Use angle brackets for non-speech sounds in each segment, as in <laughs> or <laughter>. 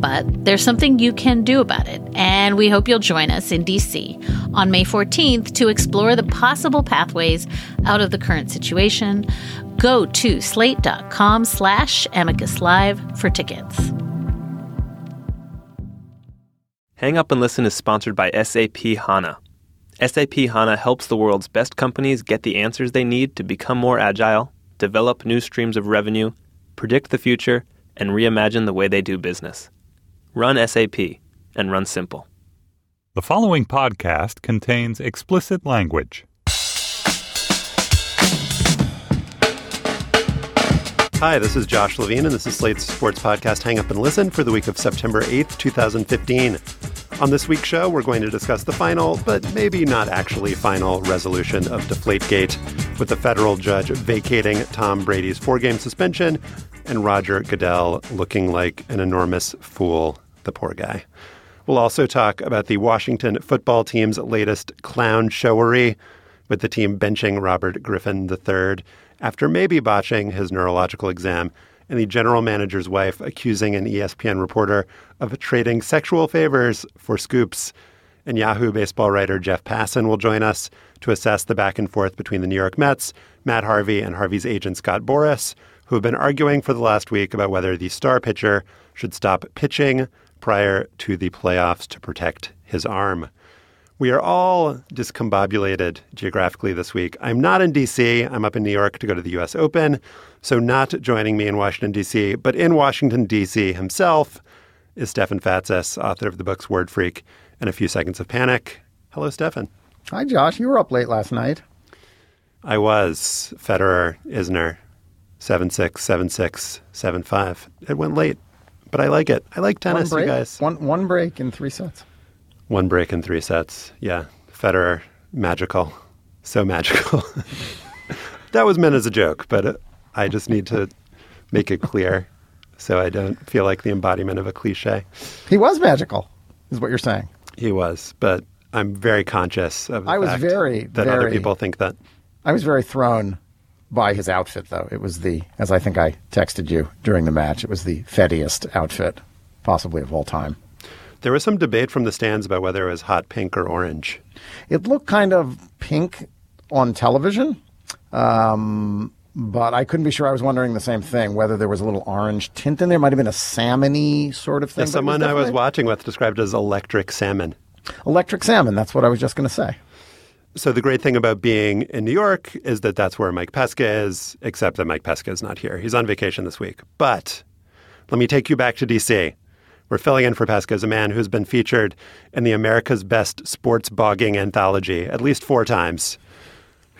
But there's something you can do about it, and we hope you'll join us in DC on May 14th to explore the possible pathways out of the current situation. Go to slate.com slash amicus live for tickets. Hang Up and Listen is sponsored by SAP HANA. SAP HANA helps the world's best companies get the answers they need to become more agile, develop new streams of revenue, predict the future, and reimagine the way they do business. Run SAP and run simple. The following podcast contains explicit language. Hi, this is Josh Levin, and this is Slate's sports podcast Hang Up and Listen for the week of September 8th, 2015. On this week's show, we're going to discuss the final, but maybe not actually final, resolution of Deflategate, with the federal judge vacating Tom Brady's four game suspension and Roger Goodell looking like an enormous fool, the poor guy. We'll also talk about the Washington football team's latest clown showery, with the team benching Robert Griffin III after maybe botching his neurological exam and the general manager's wife accusing an ESPN reporter of trading sexual favors for scoops. And Yahoo baseball writer Jeff Passan will join us to assess the back and forth between the New York Mets, Matt Harvey, and Harvey's agent Scott Boras, who have been arguing for the last week about whether the star pitcher should stop pitching prior to the playoffs to protect his arm. We are all discombobulated geographically this week. I'm not in DC. I'm up in New York to go to the US Open. So, not joining me in Washington, D.C., but in Washington, D.C. himself is Stefan Fatsis, author of the books Word Freak and A Few Seconds of Panic. Hello, Stefan. Hi, Josh. You were up late last night. I was. Federer, Isner, 7 6, 7 6, 7 5. It went late, but I like it. I like tennis, you guys. One, one break in three sets. One break in three sets. Yeah. Federer, magical. So <laughs> magical. that was meant as a joke, but. Uh, I just need to make it clear so I don't feel like the embodiment of a cliche. He was magical, is what you're saying. He was, but I'm very conscious of I was very, that very, other people think that. I was very thrown by his outfit, though. It was the, as I think I texted you during the match, it was the fettiest outfit possibly of all time. There was some debate from the stands about whether it was hot pink or orange. It looked kind of pink on television. Um, but I couldn't be sure. I was wondering the same thing, whether there was a little orange tint in there. Might have been a salmony sort of thing. Yeah, someone I was watching with described as electric salmon. Electric salmon. That's what I was just going to say. So the great thing about being in New York is that that's where Mike Pesca is, except that Mike Pesca is not here. He's on vacation this week. But let me take you back to D.C. We're filling in for Pesca as a man who's been featured in the America's Best Sports Bogging anthology at least four times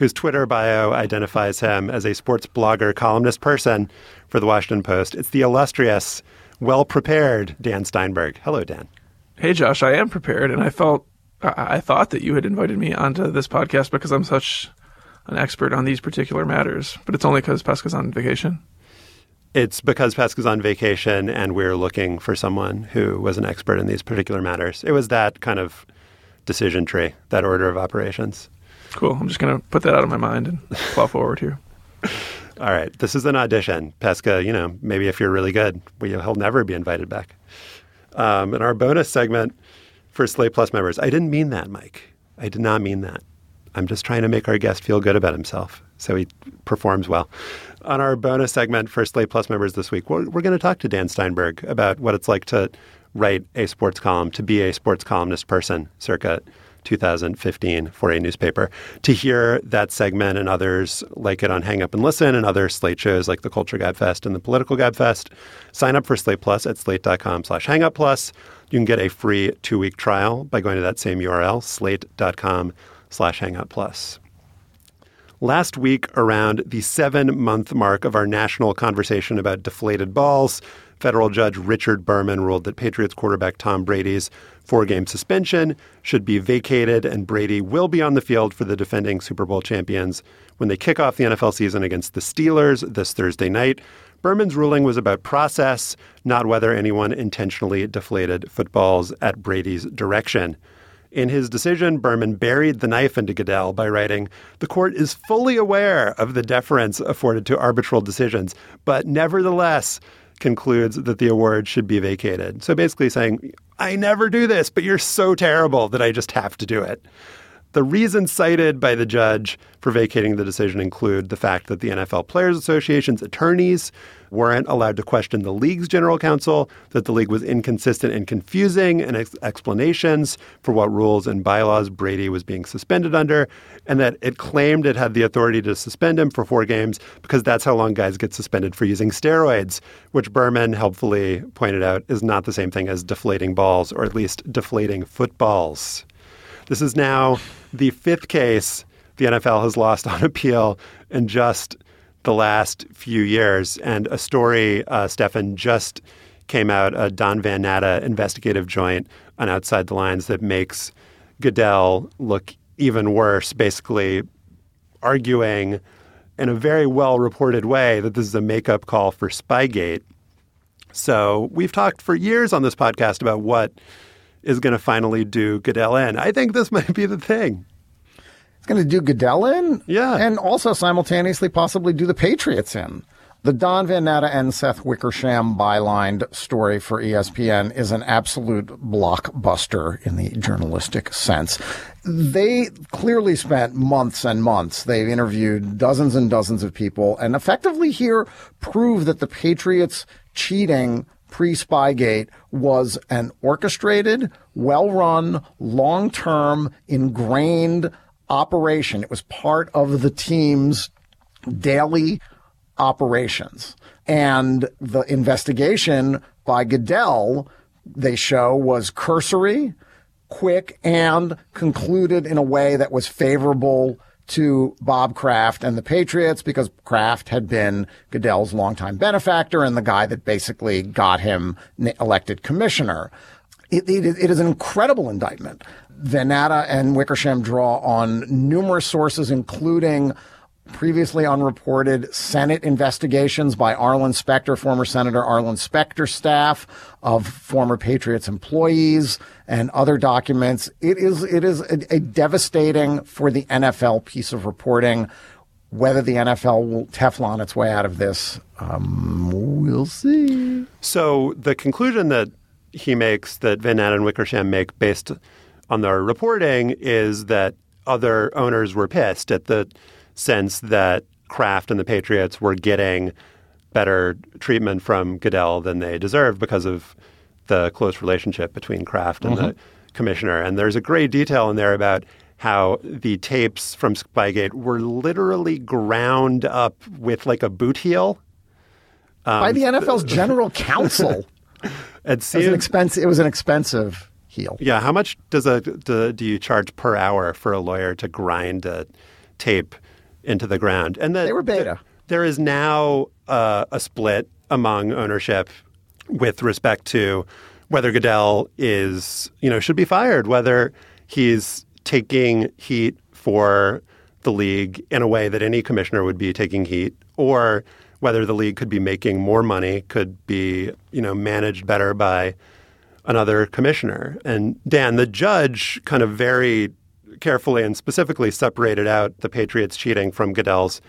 whose Twitter bio identifies him as a sports blogger, columnist person for the Washington Post. It's the illustrious, well prepared Dan Steinberg. Hello, Dan. Hey, Josh. I am prepared, and I felt I thought that you had invited me onto this podcast because I'm such an expert on these particular matters, but it's only because Pesca's on vacation. It's because Pesca's on vacation, and we're looking for someone who was an expert in these particular matters. It was that kind of decision tree, that order of operations. Cool. I'm just going to put that out of my mind and plow forward here. <laughs> All right, this is an audition. Pesca, you know, maybe if you're really good, we, he'll never be invited back. Um, in our bonus segment for Slate Plus members, I didn't mean that, Mike. I did not mean that. I'm just trying to make our guest feel good about himself so he performs well. On our bonus segment for Slate Plus members this week, we're, we're going to talk to Dan Steinberg about what it's like to write a sports column, to be a sports columnist person circa 2015 for a newspaper. To hear that segment and others like it on Hang Up and Listen and other Slate shows like the Culture Gabfest and the Political Gabfest, sign up for Slate Plus at slate.com slash hangup plus. You can get a free two-week trial by going to that same URL, slate.com slash hangup plus. Last week, around the seven month mark of our national conversation about deflated balls, federal judge Richard Berman ruled that Patriots quarterback Tom Brady's four game suspension should be vacated, and Brady will be on the field for the defending Super Bowl champions when they kick off the NFL season against the Steelers this Thursday night. Berman's ruling was about process, not whether anyone intentionally deflated footballs at Brady's direction. In his decision, Berman buried the knife into Goodell by writing, The court is fully aware of the deference afforded to arbitral decisions, but nevertheless concludes that the award should be vacated. So basically saying, I never do this, but you're so terrible that I just have to do it. The reasons cited by the judge for vacating the decision include the fact that the NFL Players Association's attorneys weren't allowed to question the league's general counsel, that the league was inconsistent and confusing in ex- explanations for what rules and bylaws Brady was being suspended under, and that it claimed it had the authority to suspend him for four games because that's how long guys get suspended for using steroids, which Berman helpfully pointed out is not the same thing as deflating balls, or at least deflating footballs. This is now the fifth case the NFL has lost on appeal in just the last few years. And a story, uh, Stefan, just came out, a Don Van Natta investigative joint on Outside the Lines that makes Goodell look even worse, basically arguing in a very well reported way that this is a makeup call for Spygate. So we've talked for years on this podcast about what is going to finally do Goodell in. I think this <laughs> might be the thing. It's going to do Goodell in? Yeah. And also simultaneously possibly do the Patriots in. The Don Van Natta and Seth Wickersham bylined story for ESPN is an absolute blockbuster in the journalistic sense. They clearly spent months and months. They've interviewed dozens and dozens of people and effectively here prove that the Patriots cheating pre Spygate was an orchestrated, well run, long term, ingrained operation. It was part of the team's daily operations. And the investigation by Goodell, they show, was cursory, quick, and concluded in a way that was favorable to Bob Kraft and the Patriots because Kraft had been Goodell's longtime benefactor and the guy that basically got him elected commissioner. It, it, it is an incredible indictment. Van Natta and Wickersham draw on numerous sources, including previously unreported Senate investigations by Arlen Specter, former Senator Arlen Specter staff of former Patriots employees and other documents. It is, it is a, a devastating for the NFL piece of reporting. Whether the NFL will Teflon its way out of this, um, we'll see. So the conclusion that he makes, that Van Natta and Wickersham make based on their reporting, is that other owners were pissed at the sense that Kraft and the Patriots were getting better treatment from Goodell than they deserved because of the close relationship between Kraft and mm-hmm. the commissioner. And there's a great detail in there about how the tapes from Spygate were literally ground up with like a boot heel. Um, By the NFL's general counsel. <laughs> it, seemed, it, was expensive, it was an expensive heel. Yeah. How much does a do, do you charge per hour for a lawyer to grind a tape into the ground. And the, they were beta. The, there is now uh, a split among ownership with respect to whether Goodell is, you know, should be fired, whether he's taking heat for the league in a way that any commissioner would be taking heat, or whether the league could be making more money, could be, you know, managed better by another commissioner. And Dan, the judge kind of very carefully and specifically separated out the Patriots cheating from Goodell's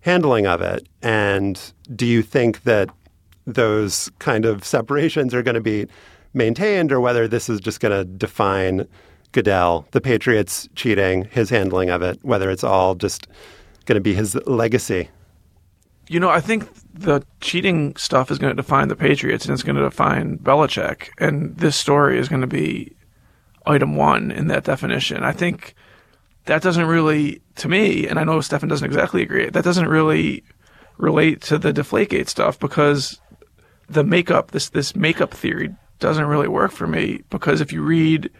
handling of it. And do you think that those kind of separations are going to be maintained or whether this is just going to define Goodell, the Patriots cheating, his handling of it, whether it's all just going to be his legacy? You know, I think the cheating stuff is going to define the Patriots and it's going to define Belichick. And this story is going to be item one in that definition. I think that doesn't really, to me, and I know Stefan doesn't exactly agree, that doesn't really relate to the Deflategate stuff because the makeup, this this makeup theory doesn't really work for me because if you read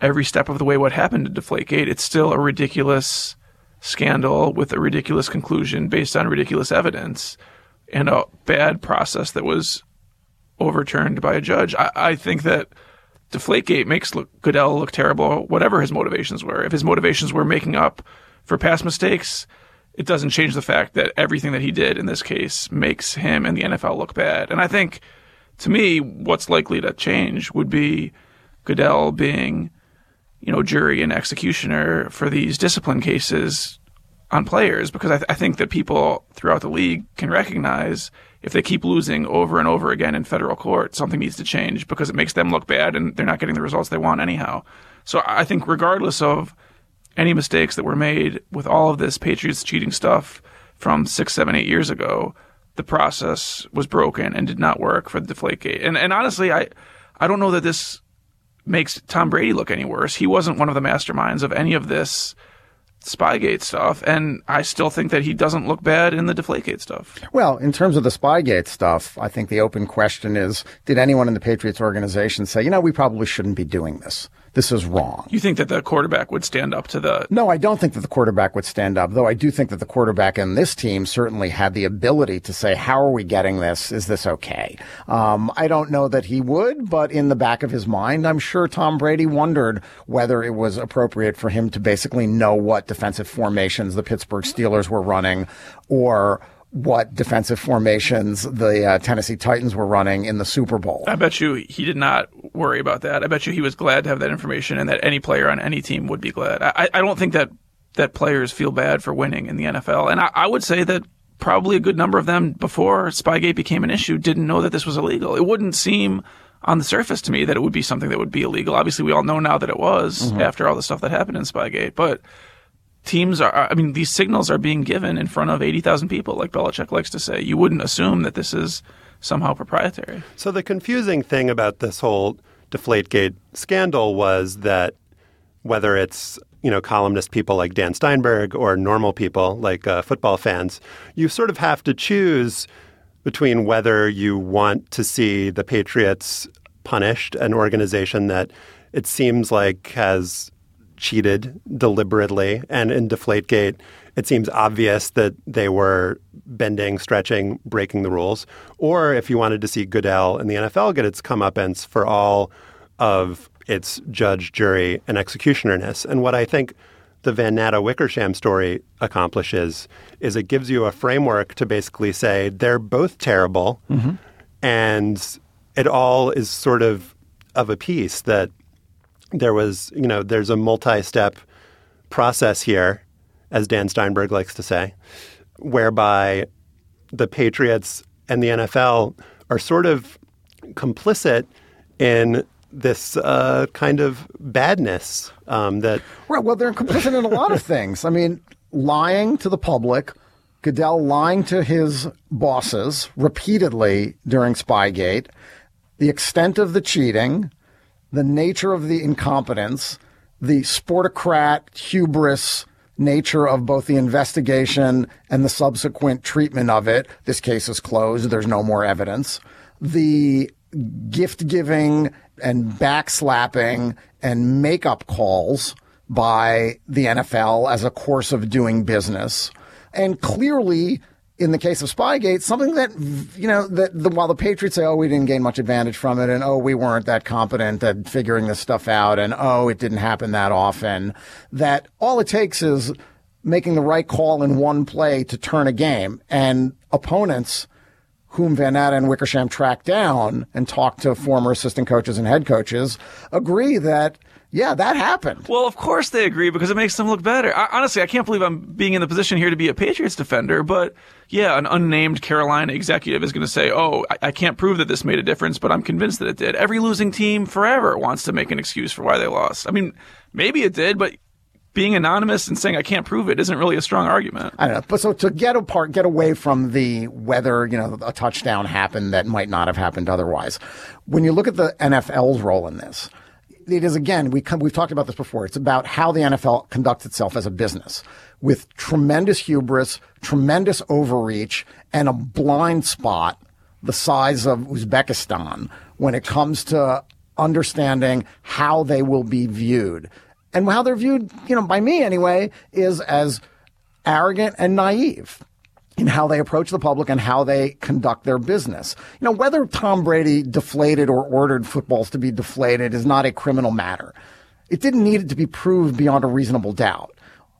every step of the way what happened to Deflategate, it's still a ridiculous scandal with a ridiculous conclusion based on ridiculous evidence and a bad process that was overturned by a judge. I, I think that Deflategate makes look, Goodell look terrible, whatever his motivations were. If his motivations were making up for past mistakes, it doesn't change the fact that everything that he did in this case makes him and the NFL look bad. And I think, to me, what's likely to change would be Goodell being, you know, jury and executioner for these discipline cases on players, because I, th- I think that people throughout the league can recognize if they keep losing over and over again in federal court, something needs to change because it makes them look bad and they're not getting the results they want anyhow. So I think regardless of any mistakes that were made with all of this Patriots cheating stuff from six, seven, eight years ago, the process was broken and did not work for the Deflategate. And and honestly, I I don't know that this makes Tom Brady look any worse. He wasn't one of the masterminds of any of this Spygate stuff, and I still think that he doesn't look bad in the Deflategate stuff. Well, in terms of the Spygate stuff, I think the open question is: Did anyone in the Patriots organization say, you know, we probably shouldn't be doing this? This is wrong. You think that the quarterback would stand up to the? No, I don't think that the quarterback would stand up. Though I do think that the quarterback in this team certainly had the ability to say, "How are we getting this? Is this okay?" Um, I don't know that he would, but in the back of his mind, I'm sure Tom Brady wondered whether it was appropriate for him to basically know what defensive formations the Pittsburgh Steelers were running, or what defensive formations the uh, Tennessee Titans were running in the Super Bowl. I bet you he did not worry about that. I bet you he was glad to have that information and that any player on any team would be glad. I, I don't think that, that players feel bad for winning in the NFL. And I, I would say that probably a good number of them before Spygate became an issue didn't know that this was illegal. It wouldn't seem on the surface to me that it would be something that would be illegal. Obviously, we all know now that it was mm-hmm. after all the stuff that happened in Spygate, but teams are, I mean, these signals are being given in front of 80,000 people, like Belichick likes to say. You wouldn't assume that this is somehow proprietary. So the confusing thing about this whole Deflategate scandal was that whether it's you know columnist people like Dan Steinberg or normal people like uh, football fans, you sort of have to choose between whether you want to see the Patriots punished, an organization that it seems like has cheated deliberately. And in Deflategate, it seems obvious that they were bending, stretching, breaking the rules. Or if you wanted to see Goodell and the NFL get its comeuppance for all of its judge, jury, and executionerness. And what I think the Van Natta Wickersham story accomplishes is it gives you a framework to basically say they're both terrible. Mm-hmm. And it all is sort of of a piece that there was, you know, there's a multi-step process here, as Dan Steinberg likes to say, whereby the Patriots and the NFL are sort of complicit in this uh, kind of badness um, that. Right. Well, they're complicit in a lot of things. I mean, lying to the public, Goodell lying to his bosses repeatedly during Spygate, the extent of the cheating, the nature of the incompetence, the sportocrat hubris nature of both the investigation and the subsequent treatment of it. This case is closed. There's no more evidence. The gift giving and backslapping and makeup calls by the NFL as a course of doing business. And clearly, in the case of Spygate, something that you know that the, while the Patriots say, "Oh, we didn't gain much advantage from it," and "Oh, we weren't that competent at figuring this stuff out," and "Oh, it didn't happen that often," that all it takes is making the right call in one play to turn a game, and opponents whom Van Natta and Wickersham tracked down and talked to former assistant coaches and head coaches, agree that yeah, that happened. Well, of course they agree because it makes them look better. I, honestly, I can't believe I'm being in the position here to be a Patriots defender, but yeah, an unnamed Carolina executive is going to say, "Oh, I, I, can't prove that this made a difference, but I'm convinced that it did." Every losing team forever wants to make an excuse for why they lost. I mean, maybe it did, but being anonymous and saying I can't prove it isn't really a strong argument. I don't know. But so to get apart, get away from the whether, you know, a touchdown happened that might not have happened otherwise. When you look at the NFL's role in this, it is again, we come, we've talked about this before. It's about how the NFL conducts itself as a business with tremendous hubris, tremendous overreach, and a blind spot the size of Uzbekistan when it comes to understanding how they will be viewed and how they're viewed, you know, by me anyway, is as arrogant and naive in how they approach the public and how they conduct their business. You know, whether Tom Brady deflated or ordered footballs to be deflated is not a criminal matter. It didn't need it to be proved beyond a reasonable doubt.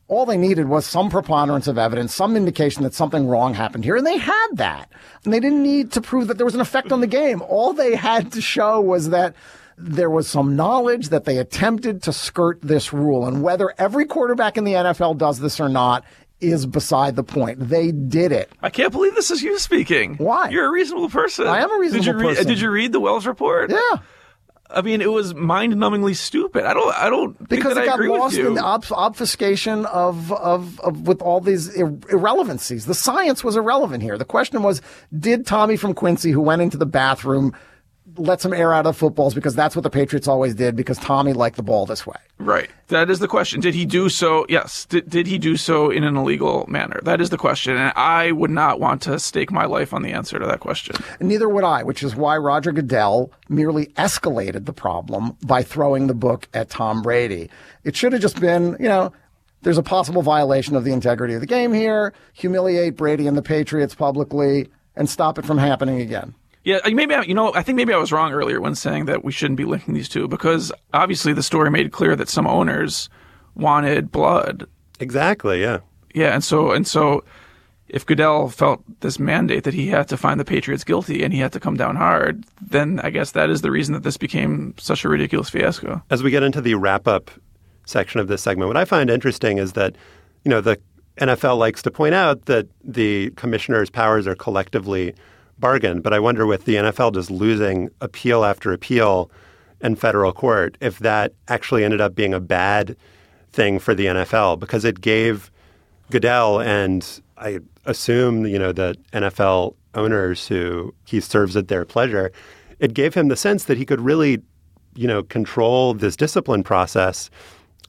All they needed was some preponderance of evidence, some indication that something wrong happened here, and they had that. And they didn't need to prove that there was an effect on the game. All they had to show was that there was some knowledge that they attempted to skirt this rule. And whether every quarterback in the NFL does this or not is beside the point. They did it. I can't believe this is you speaking. Why? You're a reasonable person. I am a reasonable did you uh, person. Did you read the Wells report? Yeah. I mean, it was mind-numbingly stupid. I don't, I don't because it got agree lost in the ob- obfuscation of, of, of with all these ir- irrelevancies. The science was irrelevant here. The question was, did Tommy from Quincy, who went into the bathroom, let some air out of the footballs because that's what the Patriots always did because Tommy liked the ball this way. Right. That is the question. Did he do so? Yes. Did, did he do so in an illegal manner? That is the question. And I would not want to stake my life on the answer to that question. And neither would I, which is why Roger Goodell merely escalated the problem by throwing the book at Tom Brady. It should have just been, you know, there's a possible violation of the integrity of the game here, humiliate Brady and the Patriots publicly, and stop it from happening again. Yeah, maybe I, you know. I think maybe I was wrong earlier when saying that we shouldn't be linking these two because obviously the story made clear that some owners wanted blood. Exactly. Yeah. Yeah, and so and so, if Goodell felt this mandate that he had to find the Patriots guilty and he had to come down hard, then I guess that is the reason that this became such a ridiculous fiasco. As we get into the wrap up section of this segment, what I find interesting is that you know the NFL likes to point out that the commissioner's powers are collectively bargain. But I wonder with the NFL just losing appeal after appeal in federal court, if that actually ended up being a bad thing for the NFL because it gave Goodell and I assume, you know, the NFL owners who he serves at their pleasure, it gave him the sense that he could really, you know, control this discipline process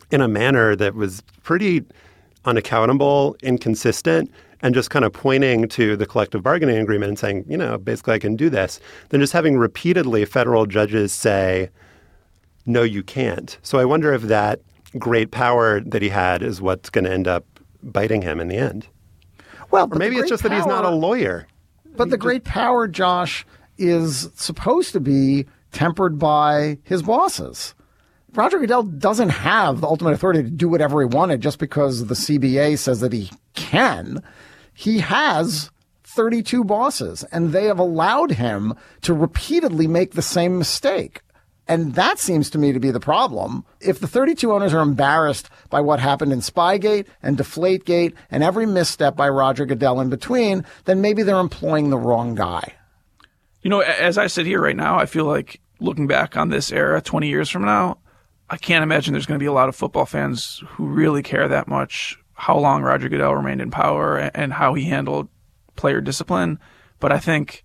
in a manner that was pretty unaccountable, inconsistent, and just kind of pointing to the collective bargaining agreement and saying, you know, basically I can do this, than just having repeatedly federal judges say, no, you can't. So I wonder if that great power that he had is what's going to end up biting him in the end. Well, or maybe it's just that he's not a lawyer. But the great power, Josh, is supposed to be tempered by his bosses. Roger Goodell doesn't have the ultimate authority to do whatever he wanted just because the CBA says that he can he has 32 bosses and they have allowed him to repeatedly make the same mistake. And that seems to me to be the problem. If the 32 owners are embarrassed by what happened in Spygate and Deflategate and every misstep by Roger Goodell in between, then maybe they're employing the wrong guy. You know, as I sit here right now, I feel like looking back on this era 20 years from now, I can't imagine there's going to be a lot of football fans who really care that much how long Roger Goodell remained in power and how he handled player discipline. But I think,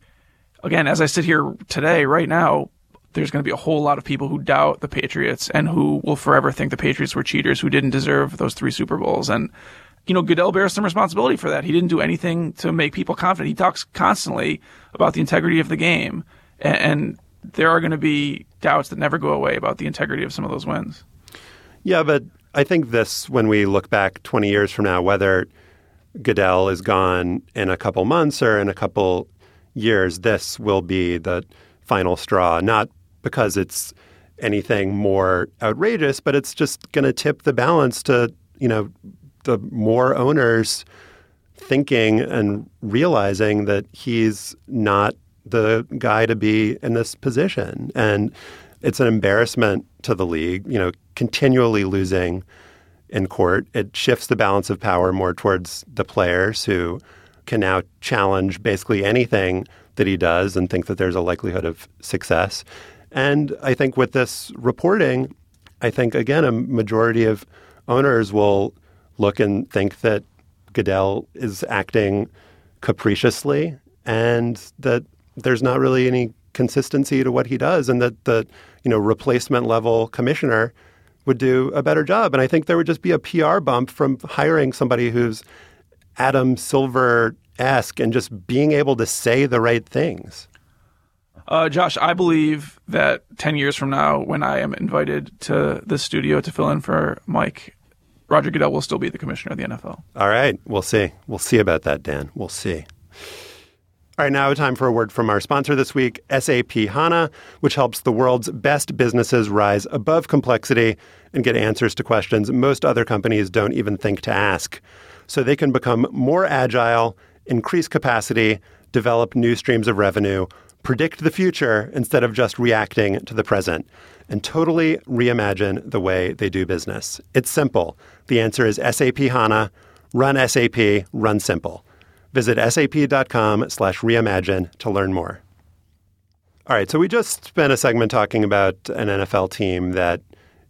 again, as I sit here today, right now, there's going to be a whole lot of people who doubt the Patriots and who will forever think the Patriots were cheaters who didn't deserve those three Super Bowls. And, you know, Goodell bears some responsibility for that. He didn't do anything to make people confident. He talks constantly about the integrity of the game. And, there are going to be doubts that never go away about the integrity of some of those wins. Yeah, but I think this, when we look back 20 years from now, whether Goodell is gone in a couple months or in a couple years, this will be the final straw. Not because it's anything more outrageous, but it's just going to tip the balance to, you know, the more owners thinking and realizing that he's not the guy to be in this position. And it's an embarrassment to the league, you know, continually losing in court. It shifts the balance of power more towards the players who can now challenge basically anything that he does and think that there's a likelihood of success. And I think with this reporting, I think again a majority of owners will look and think that Goodell is acting capriciously and that there's not really any consistency to what he does and that the you know replacement level commissioner would do a better job and I think there would just be a PR bump from hiring somebody who's Adam Silver esque and just being able to say the right things. Uh, Josh, I believe that 10 years from now, when I am invited to the studio to fill in for Mike, Roger Goodell will still be the commissioner of the NFL. All right. We'll see. We'll see about that, Dan. We'll see. All right, now time for a word from our sponsor this week, SAP HANA, which helps the world's best businesses rise above complexity and get answers to questions most other companies don't even think to ask. So they can become more agile, increase capacity, develop new streams of revenue, predict the future instead of just reacting to the present, and totally reimagine the way they do business. It's simple. The answer is SAP HANA. Run SAP, run simple. Visit sap.com slash reimagine to learn more. All right, so we just spent a segment talking about an NFL team that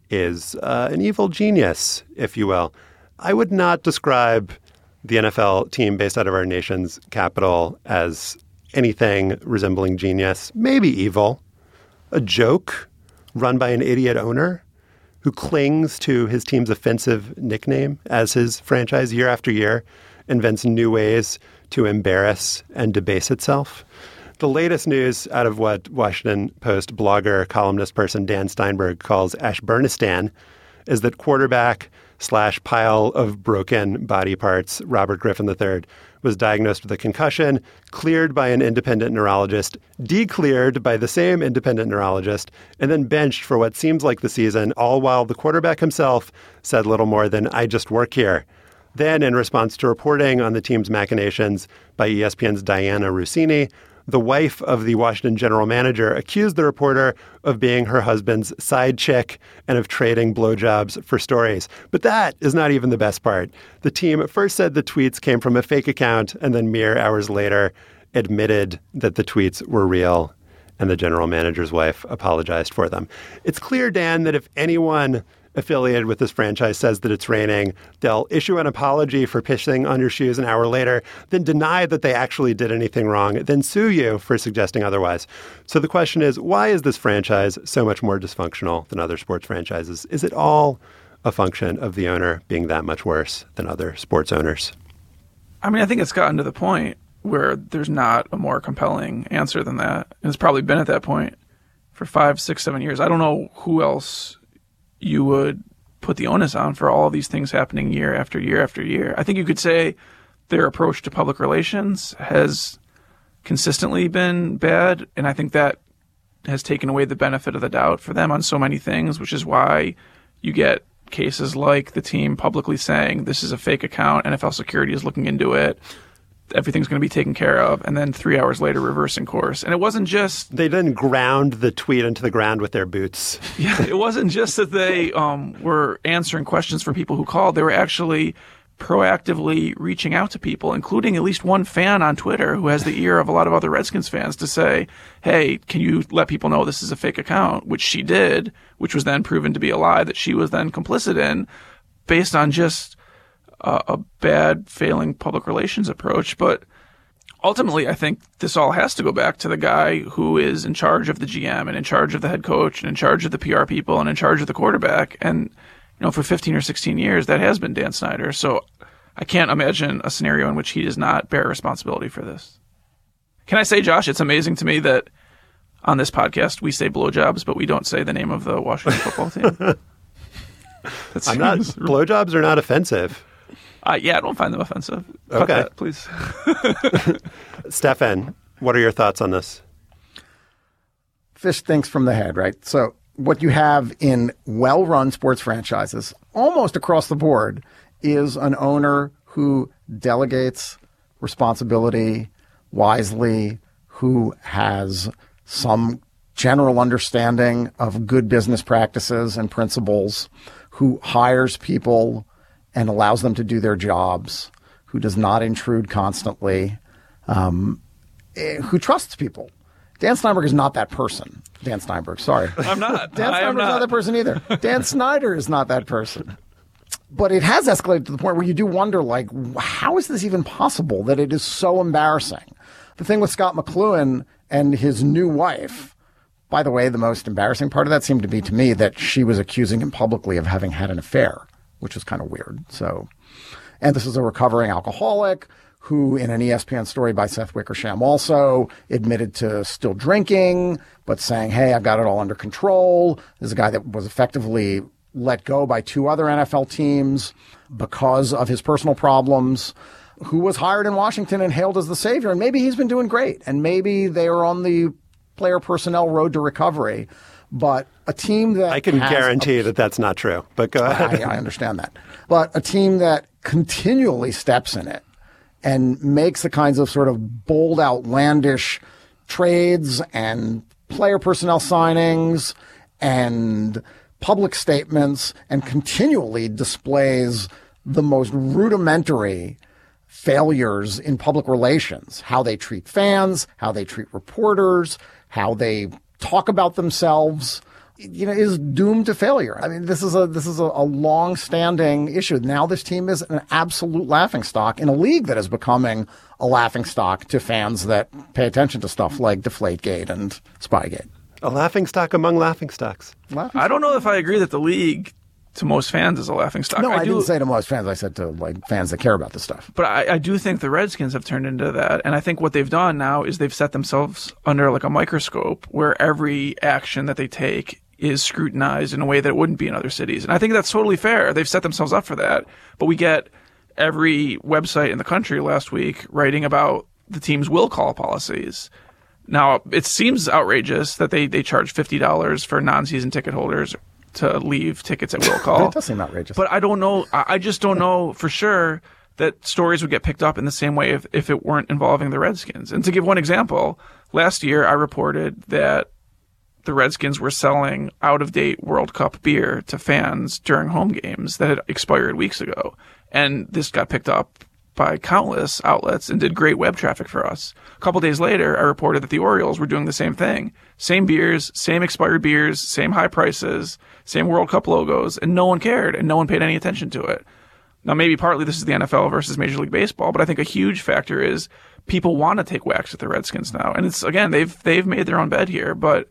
is uh, an evil genius, if you will. I would not describe the NFL team based out of our nation's capital as anything resembling genius, maybe evil, a joke run by an idiot owner who clings to his team's offensive nickname as his franchise year after year, invents new ways to embarrass and debase itself. The latest news out of what Washington Post blogger, columnist person Dan Steinberg calls Ashburnistan is that quarterback slash pile of broken body parts, Robert Griffin III, was diagnosed with a concussion, cleared by an independent neurologist, decleared by the same independent neurologist, and then benched for what seems like the season, all while the quarterback himself said little more than, I just work here. Then, in response to reporting on the team's machinations by ESPN's Dianna Russini, the wife of the Washington general manager accused the reporter of being her husband's side chick and of trading blowjobs for stories. But that is not even the best part. The team first said the tweets came from a fake account and then mere hours later admitted that the tweets were real and the general manager's wife apologized for them. It's clear, Dan, that if anyone affiliated with this franchise says that it's raining, they'll issue an apology for pissing on your shoes an hour later, then deny that they actually did anything wrong, then sue you for suggesting otherwise. So the question is why is this franchise so much more dysfunctional than other sports franchises? Is it all a function of the owner being that much worse than other sports owners? I mean, I think it's gotten to the point where there's not a more compelling answer than that. And it's probably been at that point for five, six, seven years. I don't know who else you would put the onus on for all these things happening year after year after year. I think you could say their approach to public relations has consistently been bad, and I think that has taken away the benefit of the doubt for them on so many things, which is why you get cases like the team publicly saying this is a fake account, NFL security is looking into it everything's going to be taken care of, and then three hours later reversing course. And it wasn't just they didn't ground the tweet into the ground with their boots. <laughs> yeah, it wasn't just that they um, were answering questions from people who called. They were actually proactively reaching out to people, including at least one fan on Twitter who has the ear of a lot of other Redskins fans to say, "Hey, can you let people know this is a fake account?" Which she did, which was then proven to be a lie that she was then complicit in, based on just a, a bad, failing public relations approach. But ultimately, I think this all has to go back to the guy who is in charge of the GM and in charge of the head coach and in charge of the PR people and in charge of the quarterback. And, you know, for 15 or 16 years, that has been Dan Snyder. So I can't imagine a scenario in which he does not bear responsibility for this. Can I say, Josh, it's amazing to me that on this podcast we say blowjobs, but we don't say the name of the Washington football team. <laughs> I'm not, blowjobs are not offensive. Uh, yeah, I don't find them offensive. Cut okay, that, please. <laughs> Stefan, what are your thoughts on this? Fish thinks from the head, right? So what you have in well-run sports franchises, almost across the board, is an owner who delegates responsibility wisely, who has some general understanding of good business practices and principles, who hires people and allows them to do their jobs, who does not intrude constantly, um, eh, who trusts people. Dan Steinberg is not that person. Dan Steinberg, sorry. <laughs> I'm not. Dan I Steinberg's not. that person either. Dan <laughs> Snyder is not that person. But it has escalated to the point where you do wonder, like, how is this even possible that it is so embarrassing? The thing with Scot McCloughan and his new wife, by the way, the most embarrassing part of that seemed to be to me that she was accusing him publicly of having had an affair, which is kind of weird. So, and this is a recovering alcoholic who, in an ESPN story by Seth Wickersham, also admitted to still drinking, but saying, Hey, I've got it all under control. This is a guy that was effectively let go by two other NFL teams because of his personal problems, who was hired in Washington and hailed as the savior. And maybe he's been doing great. And maybe they are on the player personnel road to recovery. But a team that I can has a guarantee that that's not true. But go ahead. I, I understand that. But a team that continually steps in it and makes the kinds of sort of bold, outlandish trades and player personnel signings and public statements and continually displays the most rudimentary failures in public relations, how they treat fans, how they treat reporters, how they talk about themselves, you know, is doomed to failure. I mean, this is a this is a, a long-standing issue. Now this team is an absolute laughingstock in a league that is becoming a laughingstock to fans that pay attention to stuff like Deflategate and Spygate. A laughing stock among laughing stocks. I don't know if I agree that the league to most fans is a laughing stock. No, I, do, didn't say to most fans. I said to like fans that care about this stuff. But I, I do think the Redskins have turned into that. And I think what they've done now is they've set themselves under like a microscope where every action that they take is scrutinized in a way that it wouldn't be in other cities. And I think that's totally fair. They've set themselves up for that. But we get every website in the country last week writing about the team's will call policies. Now, it seems outrageous that they, they charge $50 for non season ticket holders to leave tickets at <laughs> will call. It does seem outrageous. But I don't know. I I just don't know for sure that stories would get picked up in the same way if, if it weren't involving the Redskins. And to give one example, last year I reported that the Redskins were selling out of date World Cup beer to fans during home games that had expired weeks ago. And this got picked up by countless outlets and did great web traffic for us. A couple days later, I reported that the Orioles were doing the same thing. Same beers, same expired beers, same high prices, same World Cup logos, and no one cared and no one paid any attention to it. Now, maybe partly this is the NFL versus Major League Baseball, but I think a huge factor is people want to take whacks at the Redskins now. And it's, again, they've, they've made their own bed here, but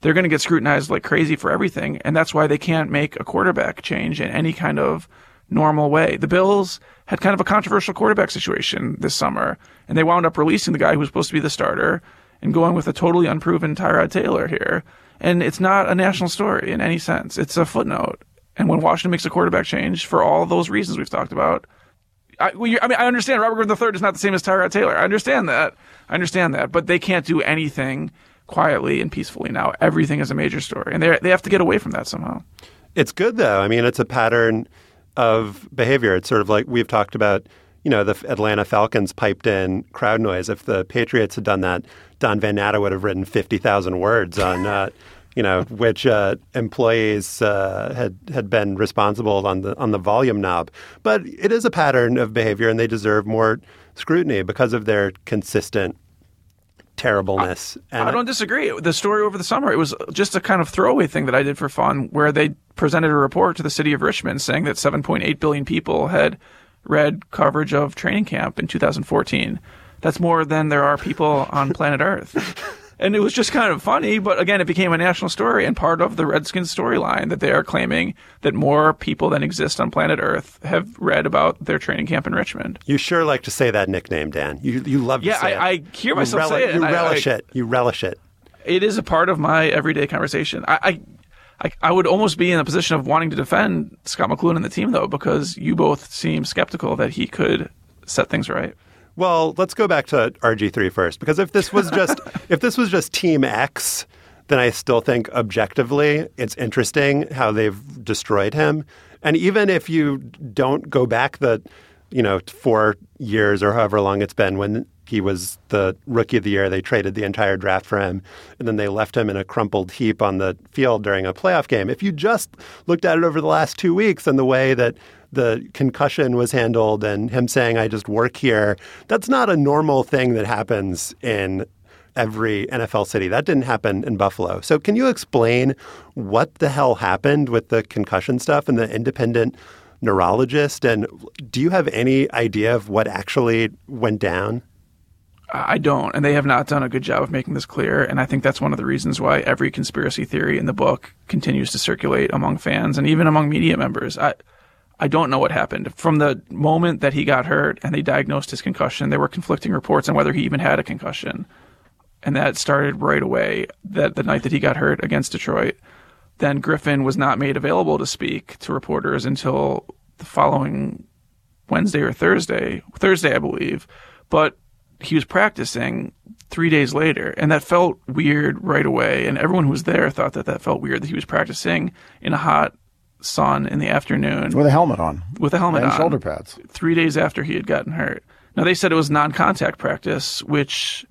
they're going to get scrutinized like crazy for everything. And that's why they can't make a quarterback change in any kind of normal way. The Bills had kind of a controversial quarterback situation this summer, and they wound up releasing the guy who was supposed to be the starter and going with a totally unproven Tyrod Taylor here. And it's not a national story in any sense. It's a footnote. And when Washington makes a quarterback change for all those reasons we've talked about, I, well, I mean, I understand Robert Griffin III is not the same as Tyrod Taylor. I understand that. I understand that. But they can't do anything quietly and peacefully now. Everything is a major story. And they they have to get away from that somehow. It's good though. I mean, it's a pattern of behavior. It's sort of like we've talked about. You know, the Atlanta Falcons piped in crowd noise. If the Patriots had done that, Don Van Natta would have written fifty thousand words on, uh, <laughs> you know, which uh, employees uh, had had been responsible on the on the volume knob. But it is a pattern of behavior, and they deserve more scrutiny because of their consistent terribleness. and I don't disagree. The story over the summer, it was just a kind of throwaway thing that I did for fun, where they presented a report to the city of Richmond saying that 7.8 billion people had read coverage of training camp in 2014. That's more than there are people on <laughs> planet Earth. And it was just kind of funny, but again, it became a national story and part of the Redskins storyline that they are claiming that more people than exist on planet Earth have read about their training camp in Richmond. You sure like to say that nickname, Dan. You you love Yeah, to say I-. I hear myself say it, You and I- relish I- it. You relish it. it is a part of my everyday conversation. I, I, I, would almost be in a position of wanting to defend Scot McCloughan and the team, though, because you both seem skeptical that he could set things right. Well, let's go back to RG3 first, because if this was <laughs> just if this was just Team X, then I still think objectively it's interesting how they've destroyed him. And even if you don't go back the you know, four years or however long it's been when he was the rookie of the year. They traded the entire draft for him, and then they left him in a crumpled heap on the field during a playoff game. If you just looked at it over the last two weeks and the way that the concussion was handled and him saying, I just work here, that's not a normal thing that happens in every NFL city. That didn't happen in Buffalo. So, can you explain what the hell happened with the concussion stuff and the independent neurologist? And do you have any idea of what actually went down? I don't, and they have not done a good job of making this clear. And I think that's one of the reasons why every conspiracy theory in the book continues to circulate among fans and even among media members. I, I don't know what happened. From the moment that he got hurt and they diagnosed his concussion, there were conflicting reports on whether he even had a concussion. And that started right away that the night that he got hurt against Detroit. Then Griffin was not made available to speak to reporters until the following Wednesday or Thursday, Thursday, I believe. But he was practicing three days later, and that felt weird right away. And everyone who was there thought that that felt weird that he was practicing in a hot sun in the afternoon with a helmet on, with a helmet and on, shoulder pads. Three days after he had gotten hurt. Now they said it was non-contact practice, which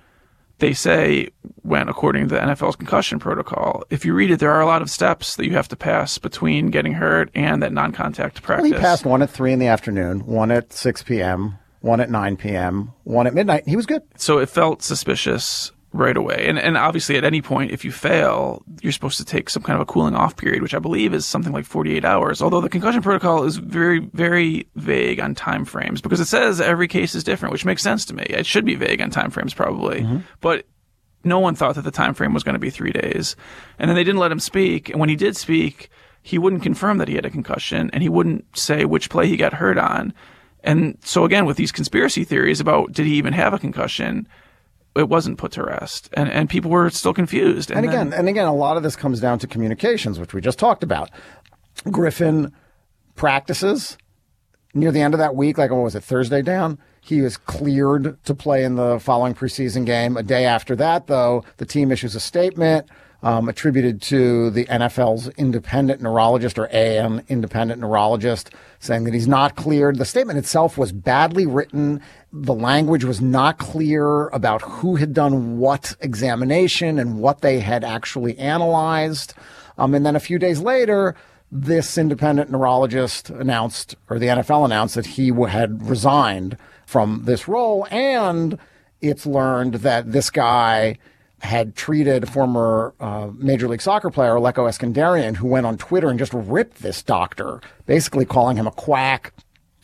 they say went according to the NFL's concussion protocol. If you read it, there are a lot of steps that you have to pass between getting hurt and that non-contact practice. Well, he passed one at three in the afternoon, one at six p.m., one at 9 p.m., one at midnight. He was good. So it felt suspicious right away. And and obviously at any point if you fail, you're supposed to take some kind of a cooling off period, which I believe is something like 48 hours. Although the concussion protocol is very very vague on time frames because it says every case is different, which makes sense to me. It should be vague on time frames probably. Mm-hmm. But no one thought that the time frame was going to be 3 days. And then they didn't let him speak, and when he did speak, he wouldn't confirm that he had a concussion and he wouldn't say which play he got hurt on. And so again, with these conspiracy theories about did he even have a concussion, it wasn't put to rest, and and people were still confused. And, and again, then, and again, a lot of this comes down to communications, which we just talked about. Griffin practices near the end of that week, like what was it, Thursday down? He was cleared to play in the following preseason game. A day after that, though, the team issues a statement um, attributed to the NFL's independent neurologist or AM independent neurologist, saying that he's not cleared. The statement itself was badly written. The language was not clear about who had done what examination and what they had actually analyzed. Um, and then a few days later, this independent neurologist announced, or the NFL announced, that he had resigned from this role. And it's learned that this guy had treated former uh, Major League Soccer player Alecko Eskandarian, who went on Twitter and just ripped this doctor, basically calling him a quack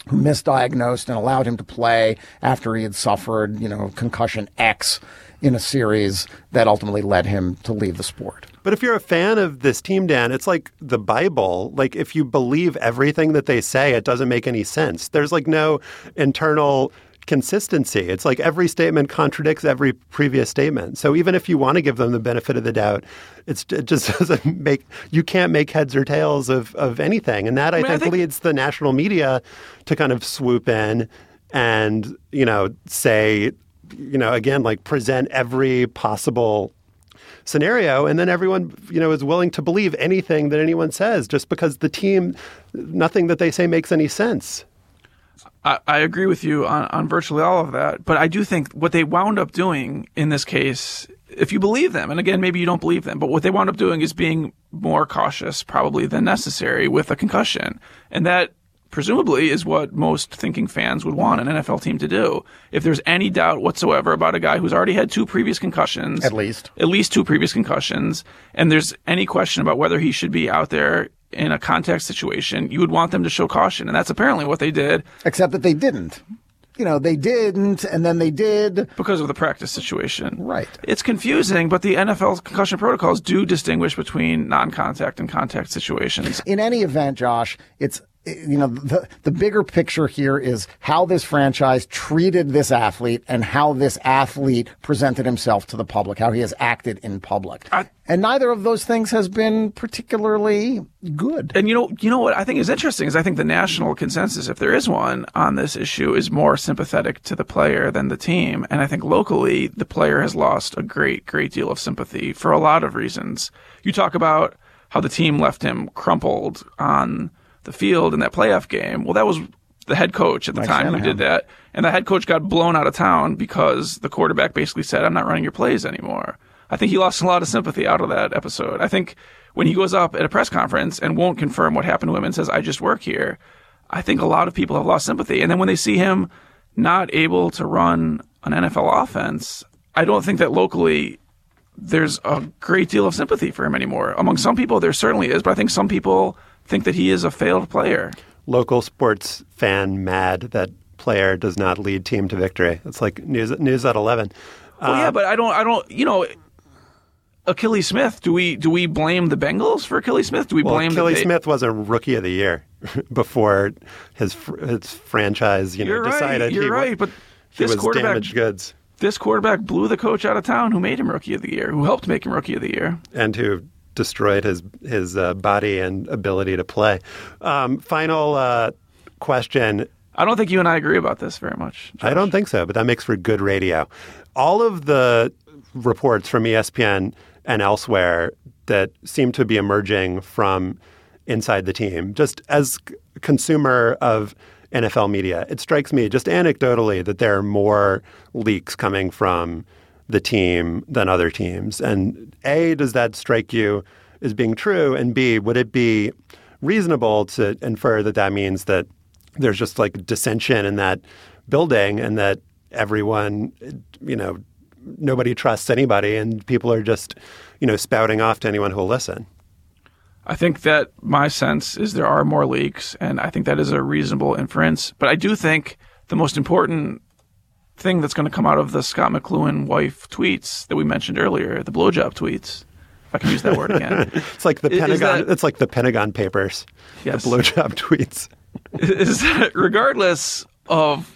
who misdiagnosed and allowed him to play after he had suffered, you know, concussion X in a series that ultimately led him to leave the sport. But if you're a fan of this team, Dan, it's like the Bible. Like if you believe everything that they say, it doesn't make any sense. There's like no internal consistency. It's like every statement contradicts every previous statement. So even if you want to give them the benefit of the doubt, it just <laughs> doesn't make you can't make heads or tails of of anything. And that I, I, mean, think, I think leads the national media to kind of swoop in and you know say you know again like present every possible scenario and then everyone you know is willing to believe anything that anyone says just because the team nothing that they say makes any sense I, I agree with you on, on virtually all of that. But I do think what they wound up doing in this case, if you believe them, and again, maybe you don't believe them, but what they wound up doing is being more cautious probably than necessary with a concussion. And that presumably is what most thinking fans would want an NFL team to do. If there's any doubt whatsoever about a guy who's already had two previous concussions, at least, at least two previous concussions, and there's any question about whether he should be out there in a contact situation, you would want them to show caution. And that's apparently what they did. Except that they didn't. You know, they didn't, and then they did. Because of the practice situation. Right. It's confusing, but the NFL concussion protocols do distinguish between non contact and contact situations. In any event, Josh, it's you know the the bigger picture here is how this franchise treated this athlete and how this athlete presented himself to the public, how he has acted in public. I, and neither of those things has been particularly good. And you know, you know what I think is interesting is I think the national consensus, if there is one on this issue, is more sympathetic to the player than the team. And I think locally, the player has lost a great, great deal of sympathy for a lot of reasons. You talk about how the team left him crumpled on the field in that playoff game. Well, that was the head coach at the Mike time who did that, and the head coach got blown out of town because the quarterback basically said, "I'm not running your plays anymore." I think he lost a lot of sympathy out of that episode. I think when he goes up at a press conference and won't confirm what happened to him and says, "I just work here," I think a lot of people have lost sympathy. And then when they see him not able to run an NFL offense, I don't think that locally there's a great deal of sympathy for him anymore. Among some people, there certainly is, but I think some people think that he is a failed player. Local sports fan mad that player does not lead team to victory. It's like news news at eleven. Well, Uh, yeah, but I don't, I don't, you know, Akili Smith. Do we do we blame the Bengals for Akili Smith? Do we Well, blame they- Smith was a rookie of the year <laughs> before his his franchise, you know, You're decided right. You're he, right. But this was quarterback, damaged goods this quarterback blew the coach out of town, who made him Rookie of the Year, who helped make him Rookie of the Year. and who destroyed his his uh, body and ability to play. Um, final uh, question. I don't think you and I agree about this very much. I don't think so, but that makes for good radio. All of the reports from ESPN and elsewhere that seem to be emerging from inside the team, just as consumer of NFL media, it strikes me just anecdotally that there are more leaks coming from the team than other teams. And A, does that strike you as being true? And B, would it be reasonable to infer that that means that there's just like dissension in that building and that everyone, you know, nobody trusts anybody and people are just, you know, spouting off to anyone who'll listen. I think that my sense is there are more leaks, and I think that is a reasonable inference. But I do think the most important thing that's going to come out of the Scot McCloughan wife tweets that we mentioned earlier, the blowjob tweets, if I can use that word again, <laughs> It's like the Is Pentagon. that- it's like the Pentagon Papers. Yes. The blowjob <laughs> tweets. is that regardless of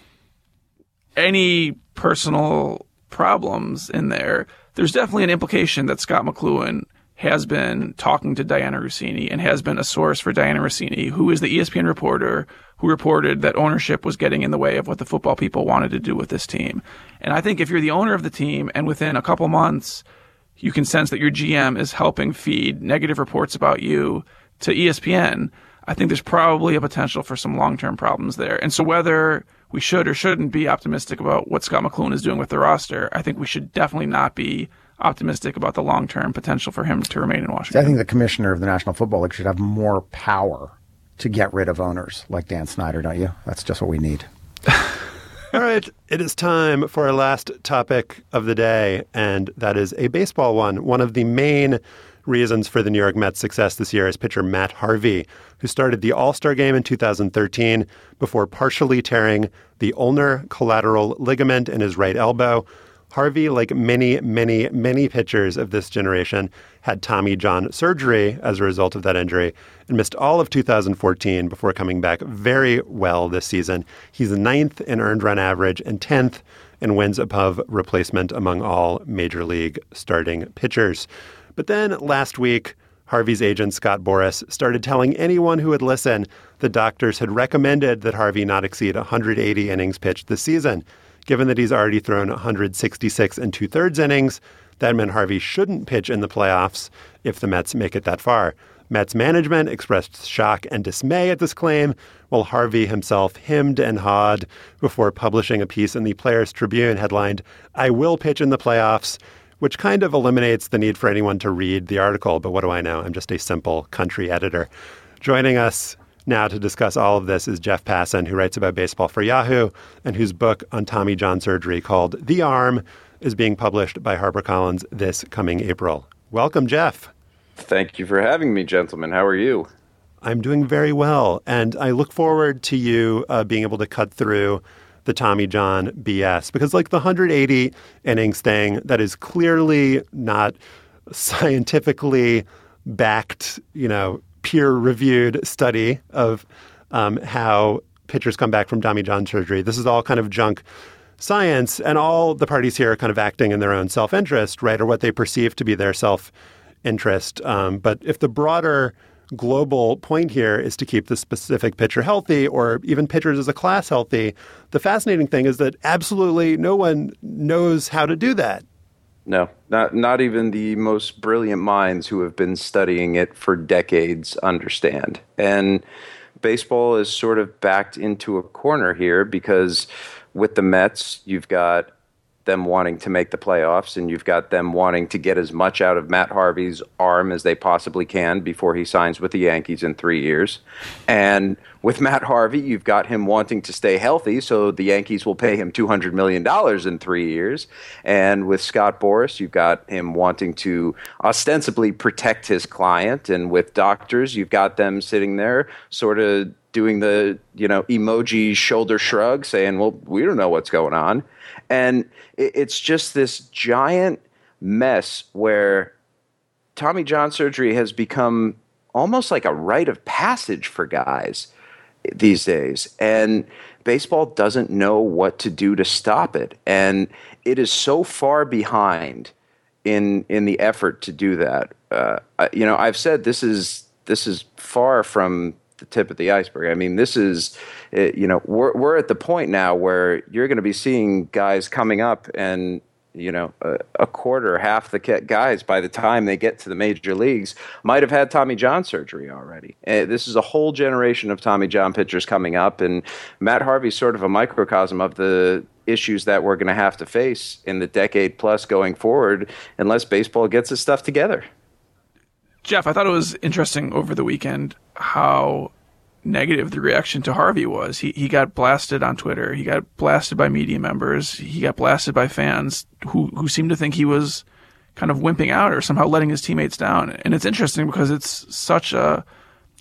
any personal problems in there, there's definitely an implication that Scot McCloughan has been talking to Dianna Russini and has been a source for Dianna Russini, who is the ESPN reporter who reported that ownership was getting in the way of what the football people wanted to do with this team. And I think if you're the owner of the team and within a couple months you can sense that your GM is helping feed negative reports about you to ESPN, I think there's probably a potential for some long term problems there. And so whether we should or shouldn't be optimistic about what Scot McCloughan is doing with the roster, I think we should definitely not be optimistic about the long term potential for him to remain in Washington. I think the commissioner of the National Football League should have more power to get rid of owners like Dan Snyder, don't you? That's just what we need. <laughs> All right, it is time for our last topic of the day, and that is a baseball one. One of the main reasons for the New York Mets' success this year is pitcher Matt Harvey, who started the All Star game in 2013 before partially tearing the ulnar collateral ligament in his right elbow. Harvey, like many, many, many pitchers of this generation, had Tommy John surgery as a result of that injury and missed all of 2014 before coming back very well this season. He's ninth in earned run average and 10th in wins above replacement among all major league starting pitchers. But then last week, Harvey's agent, Scott Boras, started telling anyone who would listen the doctors had recommended that Harvey not exceed 180 innings pitched this season. Given that he's already thrown 166 and two thirds innings, that meant Harvey shouldn't pitch in the playoffs if the Mets make it that far. Mets management expressed shock and dismay at this claim, while Harvey himself hemmed and hawed before publishing a piece in the Players Tribune headlined, I will pitch in the playoffs, which kind of eliminates the need for anyone to read the article. But what do I know? I'm just a simple country editor. Joining us now to discuss all of this is Jeff Passan, who writes about baseball for Yahoo and whose book on Tommy John surgery called The Arm is being published by HarperCollins this coming April. Welcome, Jeff. Thank you for having me, gentlemen. How are you? I'm doing very well, and I look forward to you uh, being able to cut through the Tommy John BS because, like the 180 innings thing, that is clearly not <laughs> scientifically backed, you know, peer-reviewed study of um, how pitchers come back from Tommy John surgery. This is all kind of junk science, and all the parties here are kind of acting in their own self-interest, right, or what they perceive to be their self-interest. Um, but if the broader global point here is to keep the specific pitcher healthy or even pitchers as a class healthy. The fascinating thing is that absolutely no one knows how to do that. No, not not even the most brilliant minds who have been studying it for decades understand. And baseball is sort of backed into a corner here because with the Mets, you've got them wanting to make the playoffs, and you've got them wanting to get as much out of Matt Harvey's arm as they possibly can before he signs with the Yankees in three years. And with Matt Harvey, you've got him wanting to stay healthy, so the Yankees will pay him $200 million in three years. And with Scott Boras, you've got him wanting to ostensibly protect his client. And with doctors, you've got them sitting there sort of doing the you know emoji shoulder shrug saying well we don't know what's going on and it's just this giant mess where Tommy John surgery has become almost like a rite of passage for guys these days. And baseball doesn't know what to do to stop it. And it is so far behind in in the effort to do that. Uh, you know, I've said this is this is far from the tip of the iceberg. I mean, this is, eh, you know, we're we're at the point now where you're going to be seeing guys coming up and you know a, a, quarter half the guys by the time they get to the major leagues might have had tommy john surgery already. Uh, this is a whole generation of tommy john pitchers coming up and matt harvey's sort of a microcosm of the issues that we're going to have to face in the decade plus going forward unless baseball gets its stuff together. Jeff, I thought it was interesting over the weekend how negative the reaction to Harvey was. He he got blasted on Twitter. He got blasted by media members. He got blasted by fans who who seemed to think he was kind of wimping out or somehow letting his teammates down. And it's interesting because it's such a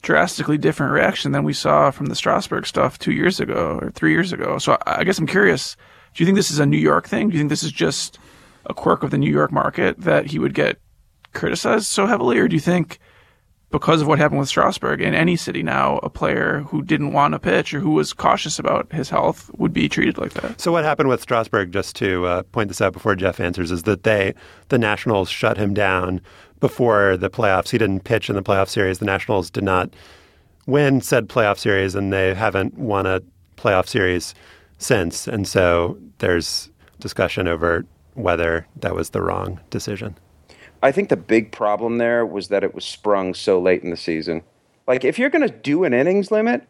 drastically different reaction than we saw from the Strasburg stuff two years ago or three years ago. So I, I guess I'm curious. Do you think this is a New York thing? Do you think this is just a quirk of the New York market that he would get criticized so heavily, or do you think because of what happened with Strasburg in any city now, a player who didn't want to pitch or who was cautious about his health would be treated like that? So what happened with Strasburg, just to uh, point this out before Jeff answers, is that they the Nationals shut him down before the playoffs. He didn't pitch in the playoff series. The Nationals did not win said playoff series, and they haven't won a playoff series since. And so there's discussion over whether that was the wrong decision. I think the big problem there was that it was sprung so late in the season. Like, if you're going to do an innings limit,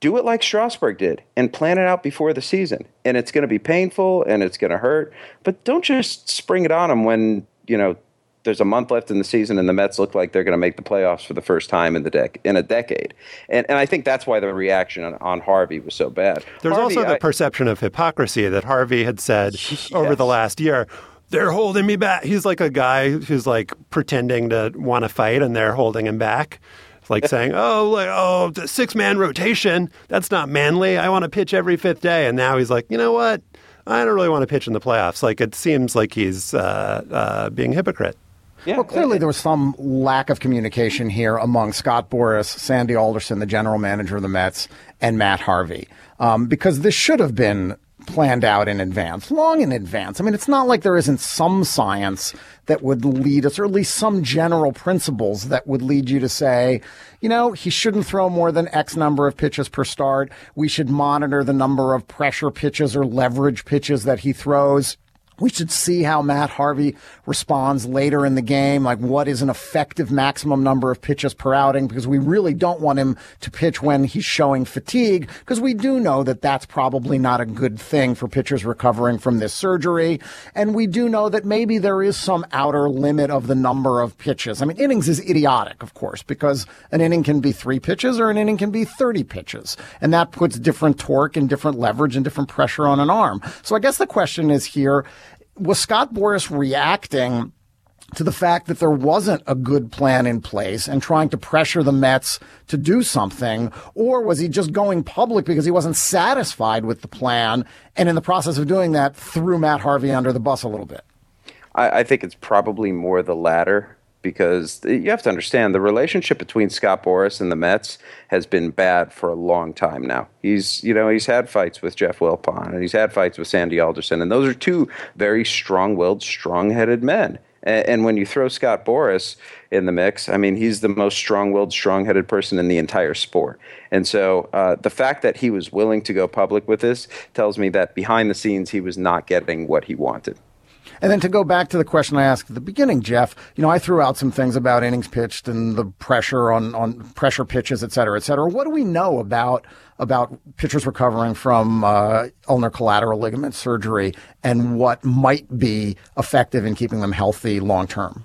do it like Strasburg did and plan it out before the season. And it's going to be painful and it's going to hurt, but don't just spring it on them when, you know, there's a month left in the season and the Mets look like they're going to make the playoffs for the first time in the dec- in a decade. And and I think that's why the reaction on, on Harvey was so bad. There's Harvey, also the I, perception of hypocrisy that Harvey had said yes. <laughs> over the last year, they're holding me back. He's like a guy who's like pretending to want to fight and they're holding him back. It's like saying, <laughs> "Oh, like oh, six man rotation. That's not manly. I want to pitch every fifth day." And now he's like, "You know what? I don't really want to pitch in the playoffs." Like it seems like he's uh, uh, being a hypocrite. Yeah. Well, clearly there was some lack of communication here among Scott Boras, Sandy Alderson, the general manager of the Mets, and Matt Harvey, um, because this should have been planned out in advance, long in advance. I mean, it's not like there isn't some science that would lead us, or at least some general principles that would lead you to say, you know, he shouldn't throw more than X number of pitches per start. We should monitor the number of pressure pitches or leverage pitches that he throws. We should see how Matt Harvey responds later in the game. Like, what is an effective maximum number of pitches per outing? Because we really don't want him to pitch when he's showing fatigue, because we do know that that's probably not a good thing for pitchers recovering from this surgery. And we do know that maybe there is some outer limit of the number of pitches. I mean, innings is idiotic, of course, because an inning can be three pitches or an inning can be 30 pitches. And that puts different torque and different leverage and different pressure on an arm. So I guess the question is here, was Scott Boras reacting to the fact that there wasn't a good plan in place and trying to pressure the Mets to do something? Or was he just going public because he wasn't satisfied with the plan and in the process of doing that threw Matt Harvey under the bus a little bit? I, I think it's probably more the latter because you have to understand the relationship between Scott Boras and the Mets has been bad for a long time now. He's, you know, he's had fights with Jeff Wilpon and he's had fights with Sandy Alderson, and those are two very strong-willed, strong-headed men. And, and when you throw Scott Boras in the mix, I mean, he's the most strong-willed, strong-headed person in the entire sport. And so uh, the fact that he was willing to go public with this tells me that behind the scenes he was not getting what he wanted. And then to go back to the question I asked at the beginning, Jeff, you know, I threw out some things about innings pitched and the pressure on, on pressure pitches, et cetera, et cetera. What do we know about about pitchers recovering from uh, ulnar collateral ligament surgery and what might be effective in keeping them healthy long term?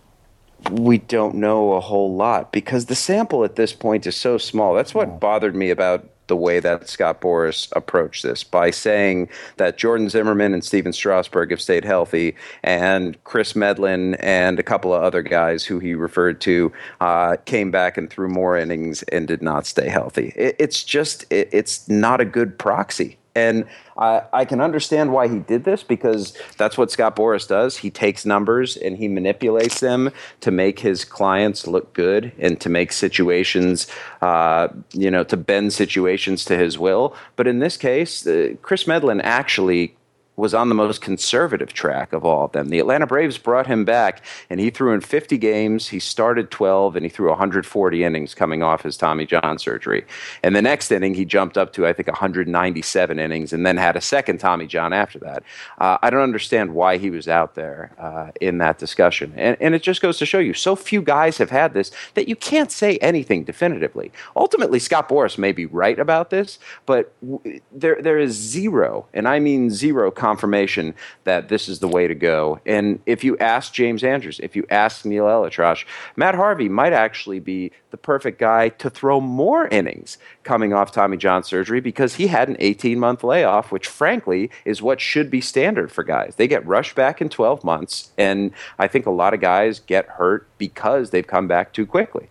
we don't know a whole lot because the sample at this point is so small. That's what bothered me about the way that Scott Boras approached this by saying that Jordan Zimmermann and Stephen Strasburg have stayed healthy, and Kris Medlen and a couple of other guys who he referred to uh, came back and threw more innings and did not stay healthy. It, it's just, it, it's not a good proxy. And I, I can understand why he did this because that's what Scott Boras does. He takes numbers and he manipulates them to make his clients look good and to make situations, uh, you know, to bend situations to his will. But in this case, uh, Kris Medlen actually was on the most conservative track of all of them. The Atlanta Braves brought him back, and he threw in 50 games. He started 12, and he threw 140 innings coming off his Tommy John surgery. And the next inning, he jumped up to, I think, 197 innings, and then had a second Tommy John after that. Uh, I don't understand why he was out there uh, in that discussion. And, and it just goes to show you, so few guys have had this that you can't say anything definitively. Ultimately, Scott Boras may be right about this, but w- there, there is zero, and I mean zero, confirmation that this is the way to go. And if you ask James Andrews, if you ask Neal ElAttrache, Matt Harvey might actually be the perfect guy to throw more innings coming off Tommy John surgery because he had an 18 month layoff, which frankly is what should be standard for guys. They get rushed back in 12 months, and I think a lot of guys get hurt because they've come back too quickly.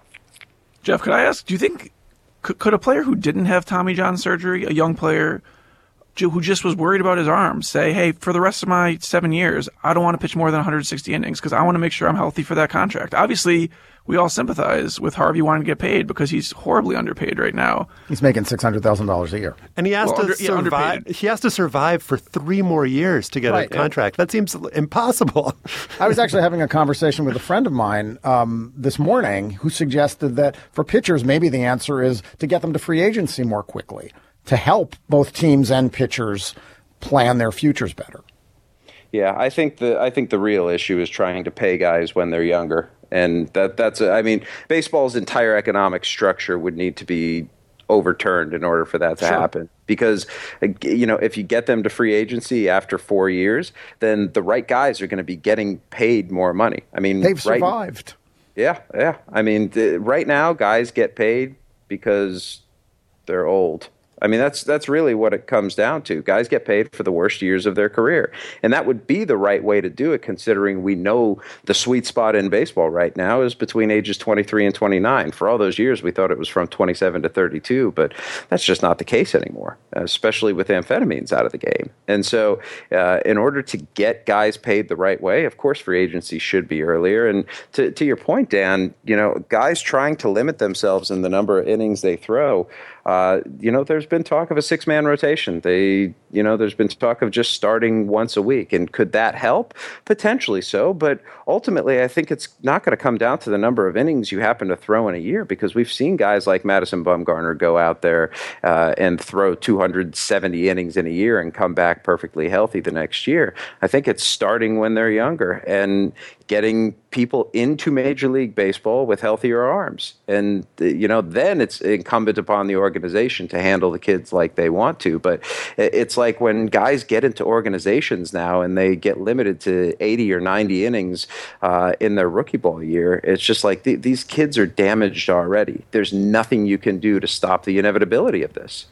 Jeff, could I ask? Do you think could, could a player who didn't have Tommy John surgery, a young player who just was worried about his arm, say, "Hey, for the rest of my seven years, I don't want to pitch more than 160 innings because I want to make sure I'm healthy for that contract." Obviously, we all sympathize with Harvey wanting to get paid because he's horribly underpaid right now. He's making six hundred thousand dollars a year, and he has Well, to under- yeah, survive. underpaid. he has to survive for three more years to get Right, a yeah. contract. That seems impossible. <laughs> I was actually having a conversation with a friend of mine um, this morning who suggested that for pitchers, maybe the answer is to get them to free agency more quickly to help both teams and pitchers plan their futures better. Yeah, I think the I think the real issue is trying to pay guys when they're younger, and that that's a, I mean, baseball's entire economic structure would need to be overturned in order for that to happen. Because you know, if you get them to free agency after four years, then the right guys are going to be getting paid more money. I mean, They've right- survived. yeah, yeah. I mean, th- right now, guys get paid because they're old. I mean, that's that's really what it comes down to. Guys get paid for the worst years of their career, and that would be the right way to do it, considering we know the sweet spot in baseball right now is between ages 23 and 29. For all those years, we thought it was from 27 to 32, but that's just not the case anymore, especially with amphetamines out of the game. And so, uh, in order to get guys paid the right way, of course, free agency should be earlier. And to to your point, Dan, you know, guys trying to limit themselves in the number of innings they throw. Uh, you know, there's been talk of a six man rotation. They, you know, there's been talk of just starting once a week. And could that help? Potentially so. But ultimately, I think it's not going to come down to the number of innings you happen to throw in a year because we've seen guys like Madison Bumgarner go out there uh, and throw 270 innings in a year and come back perfectly healthy the next year. I think it's starting when they're younger and getting people into Major League Baseball with healthier arms. And, uh, you know, then it's incumbent upon the organization to handle the kids like they want to. But it's like when guys get into organizations now and they get limited to 80 or 90 innings uh, in their rookie ball year, it's just like th- these kids are damaged already. There's nothing you can do to stop the inevitability of this.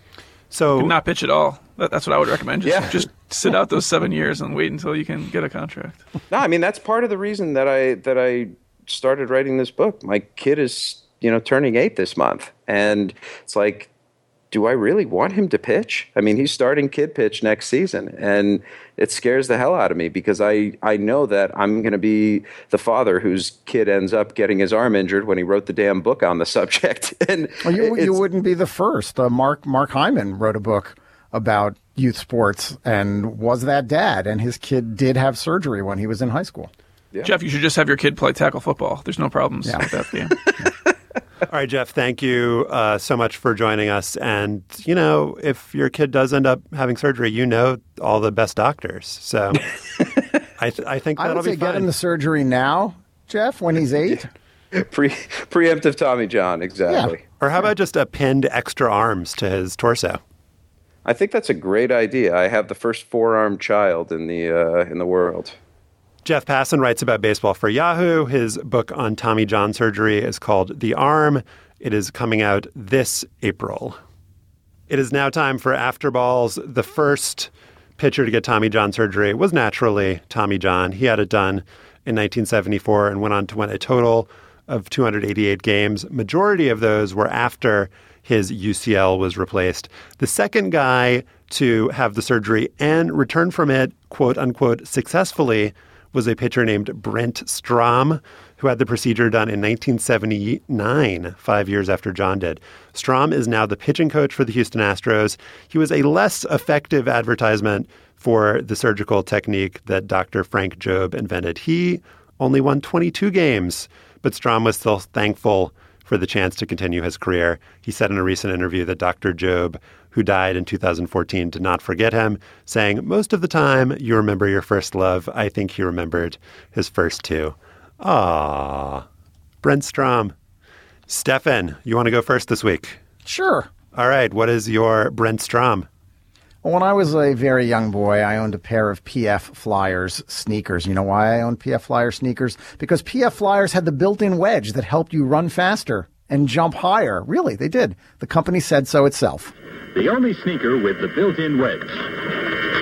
So Could not pitch at all. That's what I would recommend. Just, Yeah. just sit out those seven years and wait until you can get a contract. No, I mean that's part of the reason that I that I started writing this book. My kid is, you know, turning 8 this month and it's like do I really want him to pitch? I mean, he's starting kid pitch next season and it scares the hell out of me because I I know that I'm going to be the father whose kid ends up getting his arm injured when he wrote the damn book on the <laughs> subject. And Well, you, you wouldn't be the first. Uh, Mark Mark Hyman wrote a book about youth sports and was that dad, and his kid did have surgery when he was in high school. Jeff, you should just have your kid play tackle football. There's no problems Yeah. with that game. <laughs> All right, Jeff, thank you uh, so much for joining us. And, you know, if your kid does end up having surgery, you know all the best doctors. So <laughs> I, th- I think I that'll would say be get him the surgery now, Jeff, when he's eight. <laughs> Pre preemptive Tommy John, exactly. Or how about just a pinned extra arms to his torso? I think that's a great idea. I have the first four-armed child in the uh, in the world. Jeff Passan writes about baseball for Yahoo. His book on Tommy John surgery is called The Arm. It is coming out this April. It is now time for After Balls. The first pitcher to get Tommy John surgery was naturally Tommy John. He had it done in 1974 and went on to win a total of 288 games. Majority of those were after his UCL was replaced. The second guy to have the surgery and return from it, quote unquote, successfully was a pitcher named Brent Strom, who had the procedure done in 1979, five years after John did. Strom is now the pitching coach for the Houston Astros. He was a less effective advertisement for the surgical technique that Dr. Frank Jobe invented. He only won 22 games, but Strom was still thankful for the chance to continue his career. He said in a recent interview that Dr. Jobe, who died in 2014, did not forget him, saying, Most of the time you remember your first love. I think he remembered his first two. Ah, Brent Strom. Stefan, you want to go first this week? Sure. All right. What is your Brent Strom? When I was a very young boy, I owned a pair of PF Flyers sneakers. You know why I owned PF Flyers sneakers? Because PF Flyers had the built in wedge that helped you run faster and jump higher. Really, they did. The company said so itself. The only sneaker with the built in wedge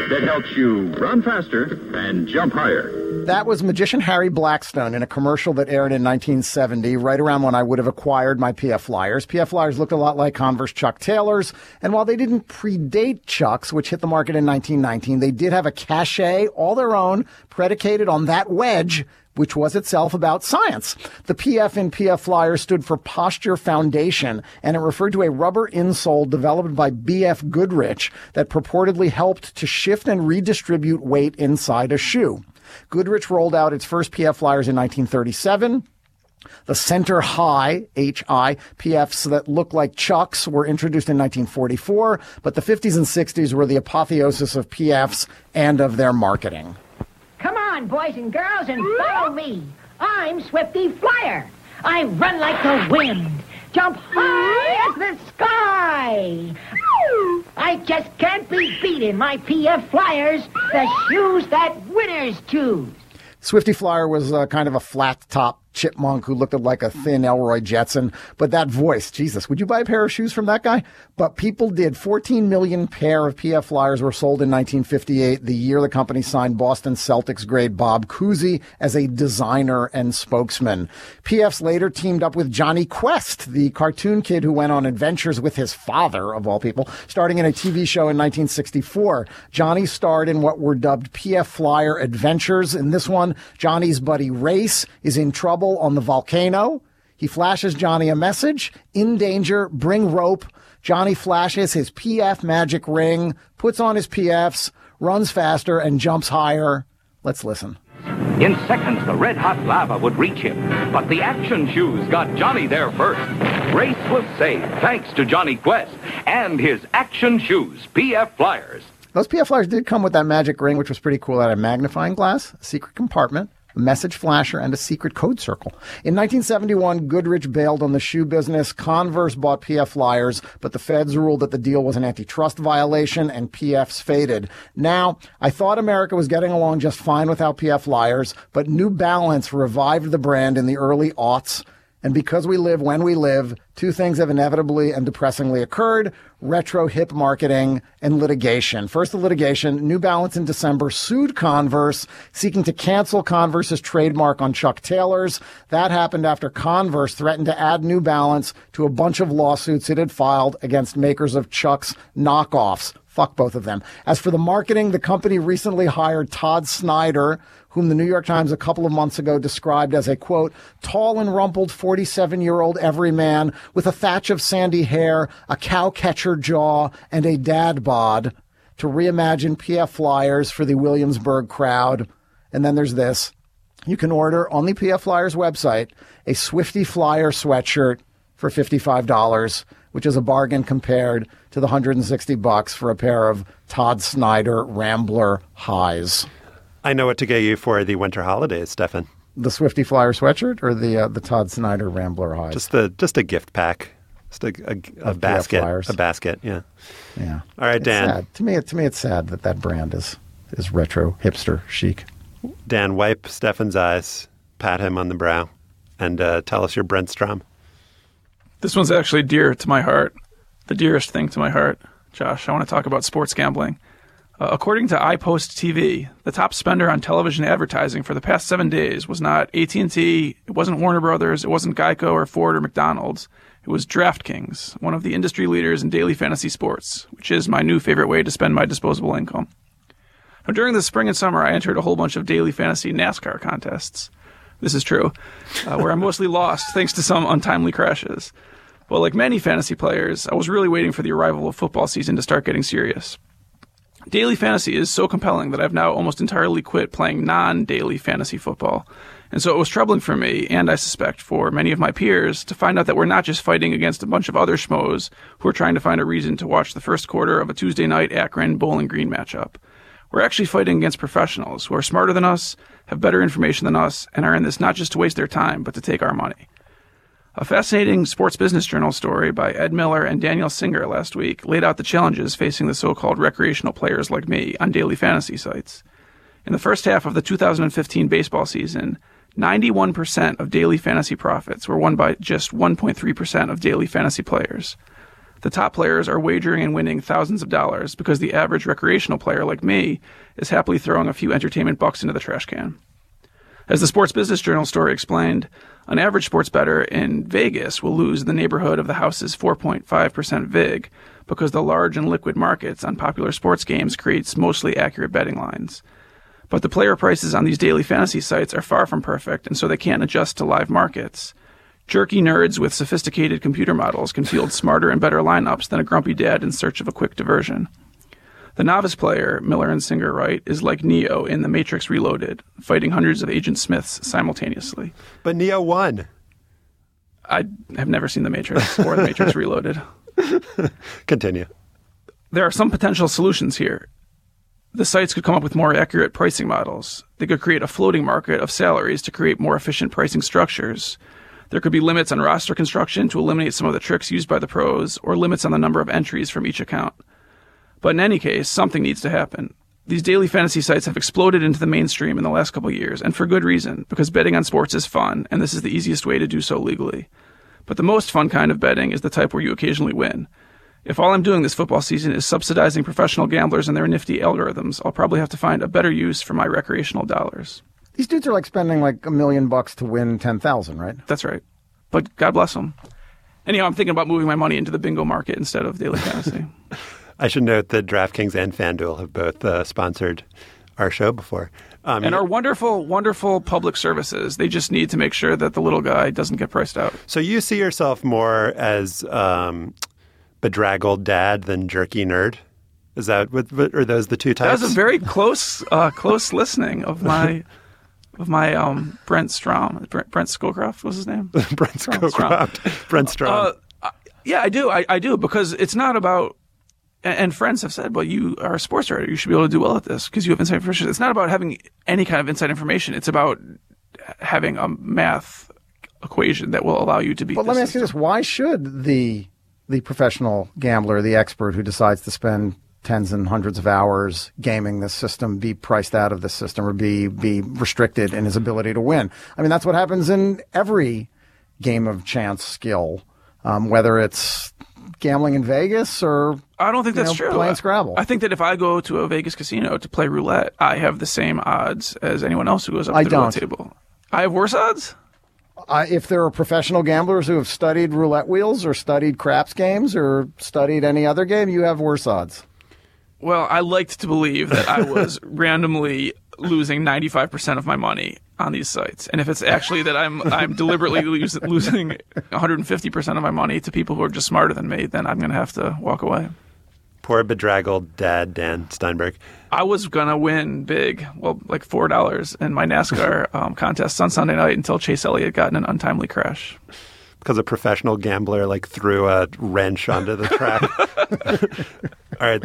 that helps you run faster and jump higher. That was magician Harry Blackstone in a commercial that aired in 1970, right around when I would have acquired my PF Flyers. PF Flyers looked a lot like Converse Chuck Taylors, and while they didn't predate Chucks, which hit the market in 1919, they did have a cachet all their own, predicated on that wedge which was itself about science. The PF in PF Flyer stood for Posture Foundation, and it referred to a rubber insole developed by BF Goodrich that purportedly helped to shift and redistribute weight inside a shoe. Goodrich rolled out its first PF Flyers in 1937. The center high HI PFs that look like chucks were introduced in 1944, but the 50s and 60s were the apotheosis of PFs and of their marketing. On, boys and girls, and follow me. I'm Swifty Flyer. I run like the wind, jump high as the sky. I just can't be beat in my PF Flyers, the shoes that winners choose. Swifty Flyer was uh, kind of a flat top chipmunk who looked like a thin Elroy Jetson. But that voice, Jesus, would you buy a pair of shoes from that guy? But people did. 14 million pair of PF Flyers were sold in 1958, the year the company signed Boston Celtics grade Bob Cousy as a designer and spokesman. PFs later teamed up with Jonny Quest, the cartoon kid who went on adventures with his father, of all people, starting in a TV show in 1964. Johnny starred in what were dubbed PF Flyer Adventures. In this one, Johnny's buddy Race is in trouble on the volcano. He flashes Johnny a message in danger, bring rope. Johnny flashes his PF magic ring, puts on his PFs, runs faster, and jumps higher. Let's listen. In seconds, the red hot lava would reach him, but the action shoes got Johnny there first. Race was saved thanks to Jonny Quest and his action shoes, PF Flyers. Those PF Flyers did come with that magic ring, which was pretty cool. It had a magnifying glass, a secret compartment, a message flasher, and a secret code circle. In 1971, Goodrich bailed on the shoe business. Converse bought PF Flyers, but the feds ruled that the deal was an antitrust violation and PFs faded. Now, I thought America was getting along just fine without PF Flyers, but New Balance revived the brand in the early aughts. And because we live when we live, two things have inevitably and depressingly occurred retro hip marketing and litigation. First, the litigation. New Balance in December sued Converse, seeking to cancel Converse's trademark on Chuck Taylors. That happened after Converse threatened to add New Balance to a bunch of lawsuits it had filed against makers of Chuck's knockoffs. Fuck both of them. As for the marketing, the company recently hired Todd Snyder, whom the New York Times a couple of months ago described as a quote, tall and rumpled 47 year old everyman with a thatch of sandy hair, a cow catcher jaw, and a dad bod to reimagine PF Flyers for the Williamsburg crowd. And then there's this. You can order on the PF Flyers website a Swifty Flyer sweatshirt for $55, which is a bargain compared to the 160 bucks for a pair of Todd Snyder Rambler highs. I know what to get you for the winter holidays, Stefan. The Swifty Flyer sweatshirt or the uh, the Todd Snyder Rambler high? Just the just a gift pack, just a, a, a basket, a basket. Yeah. Yeah. All right, It's Dan. sad. To me, to me, it's sad that that brand is is retro hipster chic. Dan, wipe Stefan's eyes, pat him on the brow, and uh, tell us your Brent Strom. This one's actually dear to my heart, the dearest thing to my heart. Josh, I want to talk about sports gambling. Uh, according to iSpot TV, the top spender on television advertising for the past seven days was not AT&T, it wasn't Warner Brothers, it wasn't Geico or Ford or McDonald's. It was DraftKings, one of the industry leaders in daily fantasy sports, which is my new favorite way to spend my disposable income. Now, during the spring and summer, I entered a whole bunch of daily fantasy NASCAR contests. This is true, uh, where I mostly <laughs> lost thanks to some untimely crashes. Well, like many fantasy players, I was really waiting for the arrival of football season to start getting serious. Daily fantasy is so compelling that I've now almost entirely quit playing non daily fantasy football. And so it was troubling for me, and I suspect for many of my peers, to find out that we're not just fighting against a bunch of other schmoes who are trying to find a reason to watch the first quarter of a Tuesday night Akron Bowling Green matchup. We're actually fighting against professionals who are smarter than us, have better information than us, and are in this not just to waste their time, but to take our money. A fascinating Sports Business Journal story by Ed Miller and Daniel Singer last week laid out the challenges facing the so called recreational players like me on daily fantasy sites. In the first half of the 2015 baseball season, 91% of daily fantasy profits were won by just 1.3% of daily fantasy players. The top players are wagering and winning thousands of dollars because the average recreational player like me is happily throwing a few entertainment bucks into the trash can. As the Sports Business Journal story explained, an average sports bettor in Vegas will lose the neighborhood of the house's 4.5% VIG because the large and liquid markets on popular sports games creates mostly accurate betting lines. But the player prices on these daily fantasy sites are far from perfect, and so they can't adjust to live markets. Jerky nerds with sophisticated computer models can field smarter and better lineups than a grumpy dad in search of a quick diversion. The novice player, Miller and Singer write, is like Neo in The Matrix Reloaded, fighting hundreds of Agent Smiths simultaneously. But Neo won. I have never seen The Matrix or The Matrix <laughs> Reloaded. Continue. There are some potential solutions here. The sites could come up with more accurate pricing models. They could create a floating market of salaries to create more efficient pricing structures. There could be limits on roster construction to eliminate some of the tricks used by the pros, or limits on the number of entries from each account. But in any case, something needs to happen. These daily fantasy sites have exploded into the mainstream in the last couple years, and for good reason, because betting on sports is fun, and this is the easiest way to do so legally. But the most fun kind of betting is the type where you occasionally win. If all I'm doing this football season is subsidizing professional gamblers and their nifty algorithms, I'll probably have to find a better use for my recreational dollars. These dudes are like spending like a million bucks to win ten thousand, right? That's right. But God bless them. Anyhow, I'm thinking about moving my money into the bingo market instead of daily fantasy. <laughs> I should note that DraftKings and FanDuel have both uh, sponsored our show before. Um, and our wonderful, wonderful public services. They just need to make sure that the little guy doesn't get priced out. so you see yourself more as um, bedraggled dad than jerky nerd? Is that what, what are those the two types? That was a very close, <laughs> uh, close listening of my, of my um, Brent Strom. Brent, Brent was his name. <laughs> Brent Strom. Brent Strom. Uh, yeah, I do. I, I do because it's not about. And, friends have said, "Well, you are a sports writer. You should be able to do well at this because you have inside information." It's not about having any kind of inside information. It's about having a math equation that will allow you to be. But let me ask you this: Why should the the professional gambler, the expert who decides to spend tens and hundreds of hours gaming this system, be priced out of the system or be be restricted in his ability to win? I mean, that's what happens in every game of chance skill, um, whether it's gambling in Vegas or I don't think that's know, true. Playing Scrabble. I think that if I go to a Vegas casino to play roulette, I have the same odds as anyone else who goes up I to the roulette table. I have worse odds. Uh, if there are professional gamblers who have studied roulette wheels or studied craps games or studied any other game, you have worse odds. Well, I liked to believe that I was <laughs> randomly losing 95% of my money on these sites. And if it's actually that I'm I'm deliberately lose, losing 150% of my money to people who are just smarter than me, then I'm going to have to walk away. Poor bedraggled dad, Dan Steinberg. I was going to win big, well, like $4 in my NASCAR <laughs> um, contest on Sunday night until Chase Elliott got in an untimely crash. Because a professional gambler like threw a wrench onto the track. <laughs> <laughs> All right.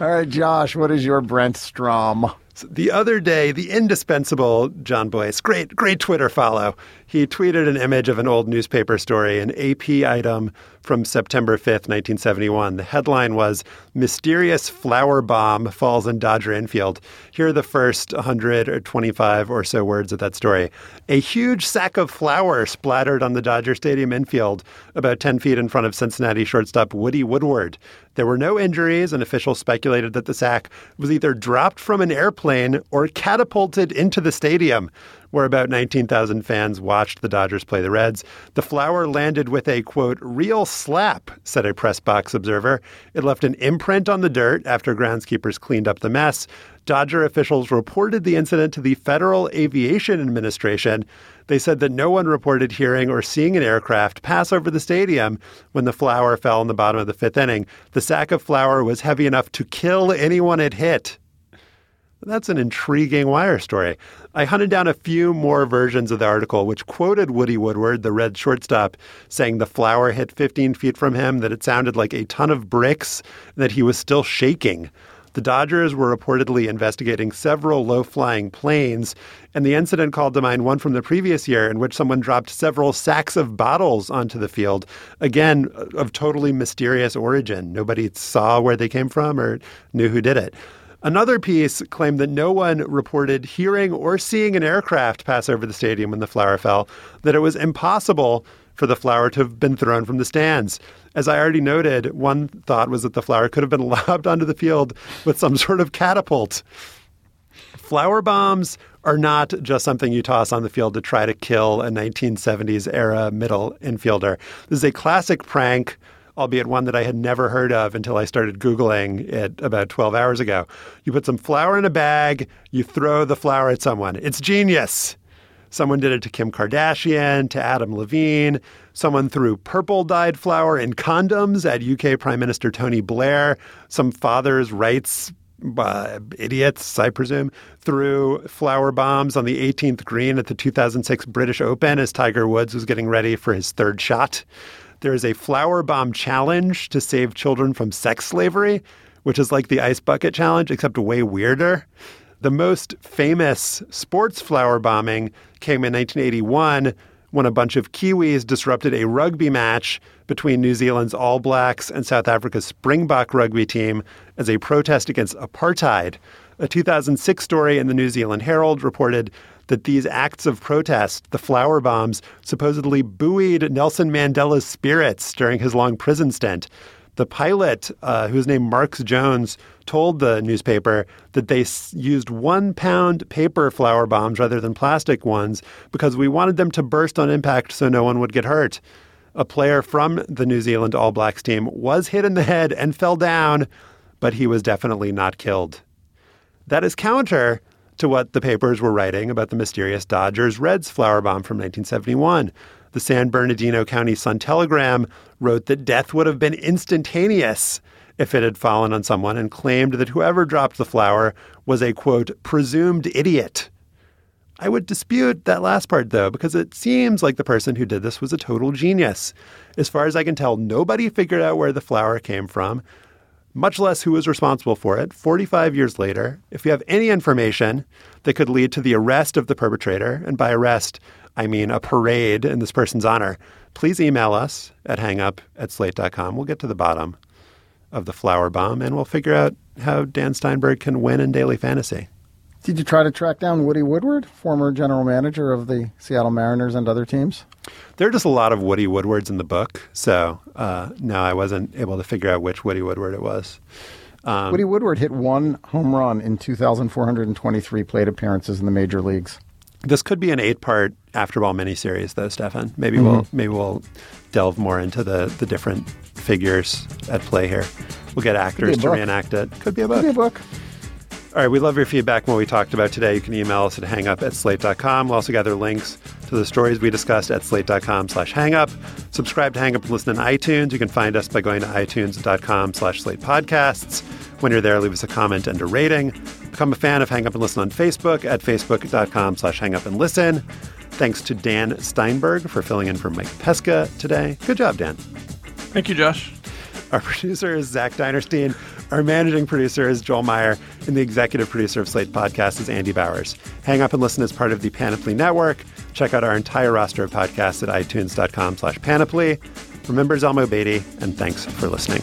All right, Josh, what is your Brent Strom? The other day, the indispensable Jon Bois, great, great Twitter follow, he tweeted an image of an old newspaper story, an AP item from September 5th, 1971. The headline was Mysterious Flour Bomb Falls in Dodger Infield. Here are the first 100 or 25 or so words of that story. A huge sack of flour splattered on the Dodger Stadium infield, about 10 feet in front of Cincinnati shortstop Woody Woodward. There were no injuries, and officials speculated that the sack was either dropped from an airplane or catapulted into the stadium where about 19,000 fans watched the Dodgers play the Reds. The flour landed with a, quote, real slap, said a press box observer. It left an imprint on the dirt after groundskeepers cleaned up the mess. Dodger officials reported the incident to the Federal Aviation Administration. They said that no one reported hearing or seeing an aircraft pass over the stadium when the flour fell in the bottom of the fifth inning. The sack of flour was heavy enough to kill anyone it hit. That's an intriguing wire story. I hunted down a few more versions of the article, which quoted Woody Woodward, the red shortstop, saying the flour hit 15 feet from him, that it sounded like a ton of bricks, that he was still shaking. The Dodgers were reportedly investigating several low flying planes, and the incident called to mind one from the previous year in which someone dropped several sacks of bottles onto the field, again, of totally mysterious origin. Nobody saw where they came from or knew who did it. Another piece claimed that no one reported hearing or seeing an aircraft pass over the stadium when the flour fell, that it was impossible for the flour to have been thrown from the stands. As I already noted, one thought was that the flour could have been <laughs> lobbed onto the field with some sort of catapult. Flour bombs are not just something you toss on the field to try to kill a 1970s era middle infielder. This is a classic prank albeit one that I had never heard of until I started Googling it about 12 hours ago. You put some flour in a bag, you throw the flour at someone. It's genius. Someone did it to Kim Kardashian, to Adam Levine. Someone threw purple dyed flour in condoms at UK Prime Minister Tony Blair. Some father's rights uh, idiots, I presume, threw flour bombs on the 18th green at the 2006 British Open as Tiger Woods was getting ready for his third shot. There is a flour bomb challenge to save children from sex slavery, which is like the ice bucket challenge, except way weirder. The most famous sports flour bombing came in 1981 when a bunch of Kiwis disrupted a rugby match between New Zealand's All Blacks and South Africa's Springbok rugby team as a protest against apartheid. A 2006 story in the New Zealand Herald reported that these acts of protest, the flour bombs, supposedly buoyed Nelson Mandela's spirits during his long prison stint. The pilot, uh, who's named Marx Jones, told the newspaper that they s- used one pound paper flour bombs rather than plastic ones because we wanted them to burst on impact so no one would get hurt. A player from the New Zealand All Blacks team was hit in the head and fell down, but he was definitely not killed. That is counter to what the papers were writing about the mysterious Dodgers Reds flour bomb from 1971. The San Bernardino County Sun Telegram wrote that death would have been instantaneous if it had fallen on someone and claimed that whoever dropped the flour was a quote, presumed idiot. I would dispute that last part though, because it seems like the person who did this was a total genius. As far as I can tell, nobody figured out where the flour came from much less who was responsible for it, 45 years later, if you have any information that could lead to the arrest of the perpetrator, and by arrest, I mean a parade in this person's honor, please email us at hangup at slate.com. We'll get to the bottom of the flour bomb and we'll figure out how Dan Steinberg can win in daily fantasy. Did you try to track down Woody Woodward, former general manager of the Seattle Mariners and other teams? There are just a lot of Woody Woodwards in the book, so uh, no, I wasn't able to figure out which Woody Woodward it was. Um, Woody Woodward hit one home run in 2,423 plate appearances in the major leagues. This could be an eight-part Afterball miniseries, though, Stefan. Maybe mm-hmm. we'll maybe we'll delve more into the the different figures at play here. We'll get actors to reenact it. Could be a book. Could be a book. All right, we love your feedback on what we talked about today. You can email us at hangup at slate.com. We'll also gather links to the stories we discussed at slate.com slash hangup. Subscribe to Hangup and listen on iTunes. You can find us by going to itunes.com slash slate podcasts. When you're there, leave us a comment and a rating. Become a fan of Hang Up and Listen on Facebook at facebook.com slash hangup and listen. Thanks to Dan Steinberg for filling in for Mike Pesca today. Good job, Dan. Thank you, Josh. Our <laughs> producer is Zach Dinerstein. Our managing producer is Joel Meyer. And the executive producer of Slate Podcast is Andy Bowers. Hang Up and Listen is part of the Panoply Network. Check out our entire roster of podcasts at itunes.com slash panoply. Remember Zelmo Beaty, and thanks for listening.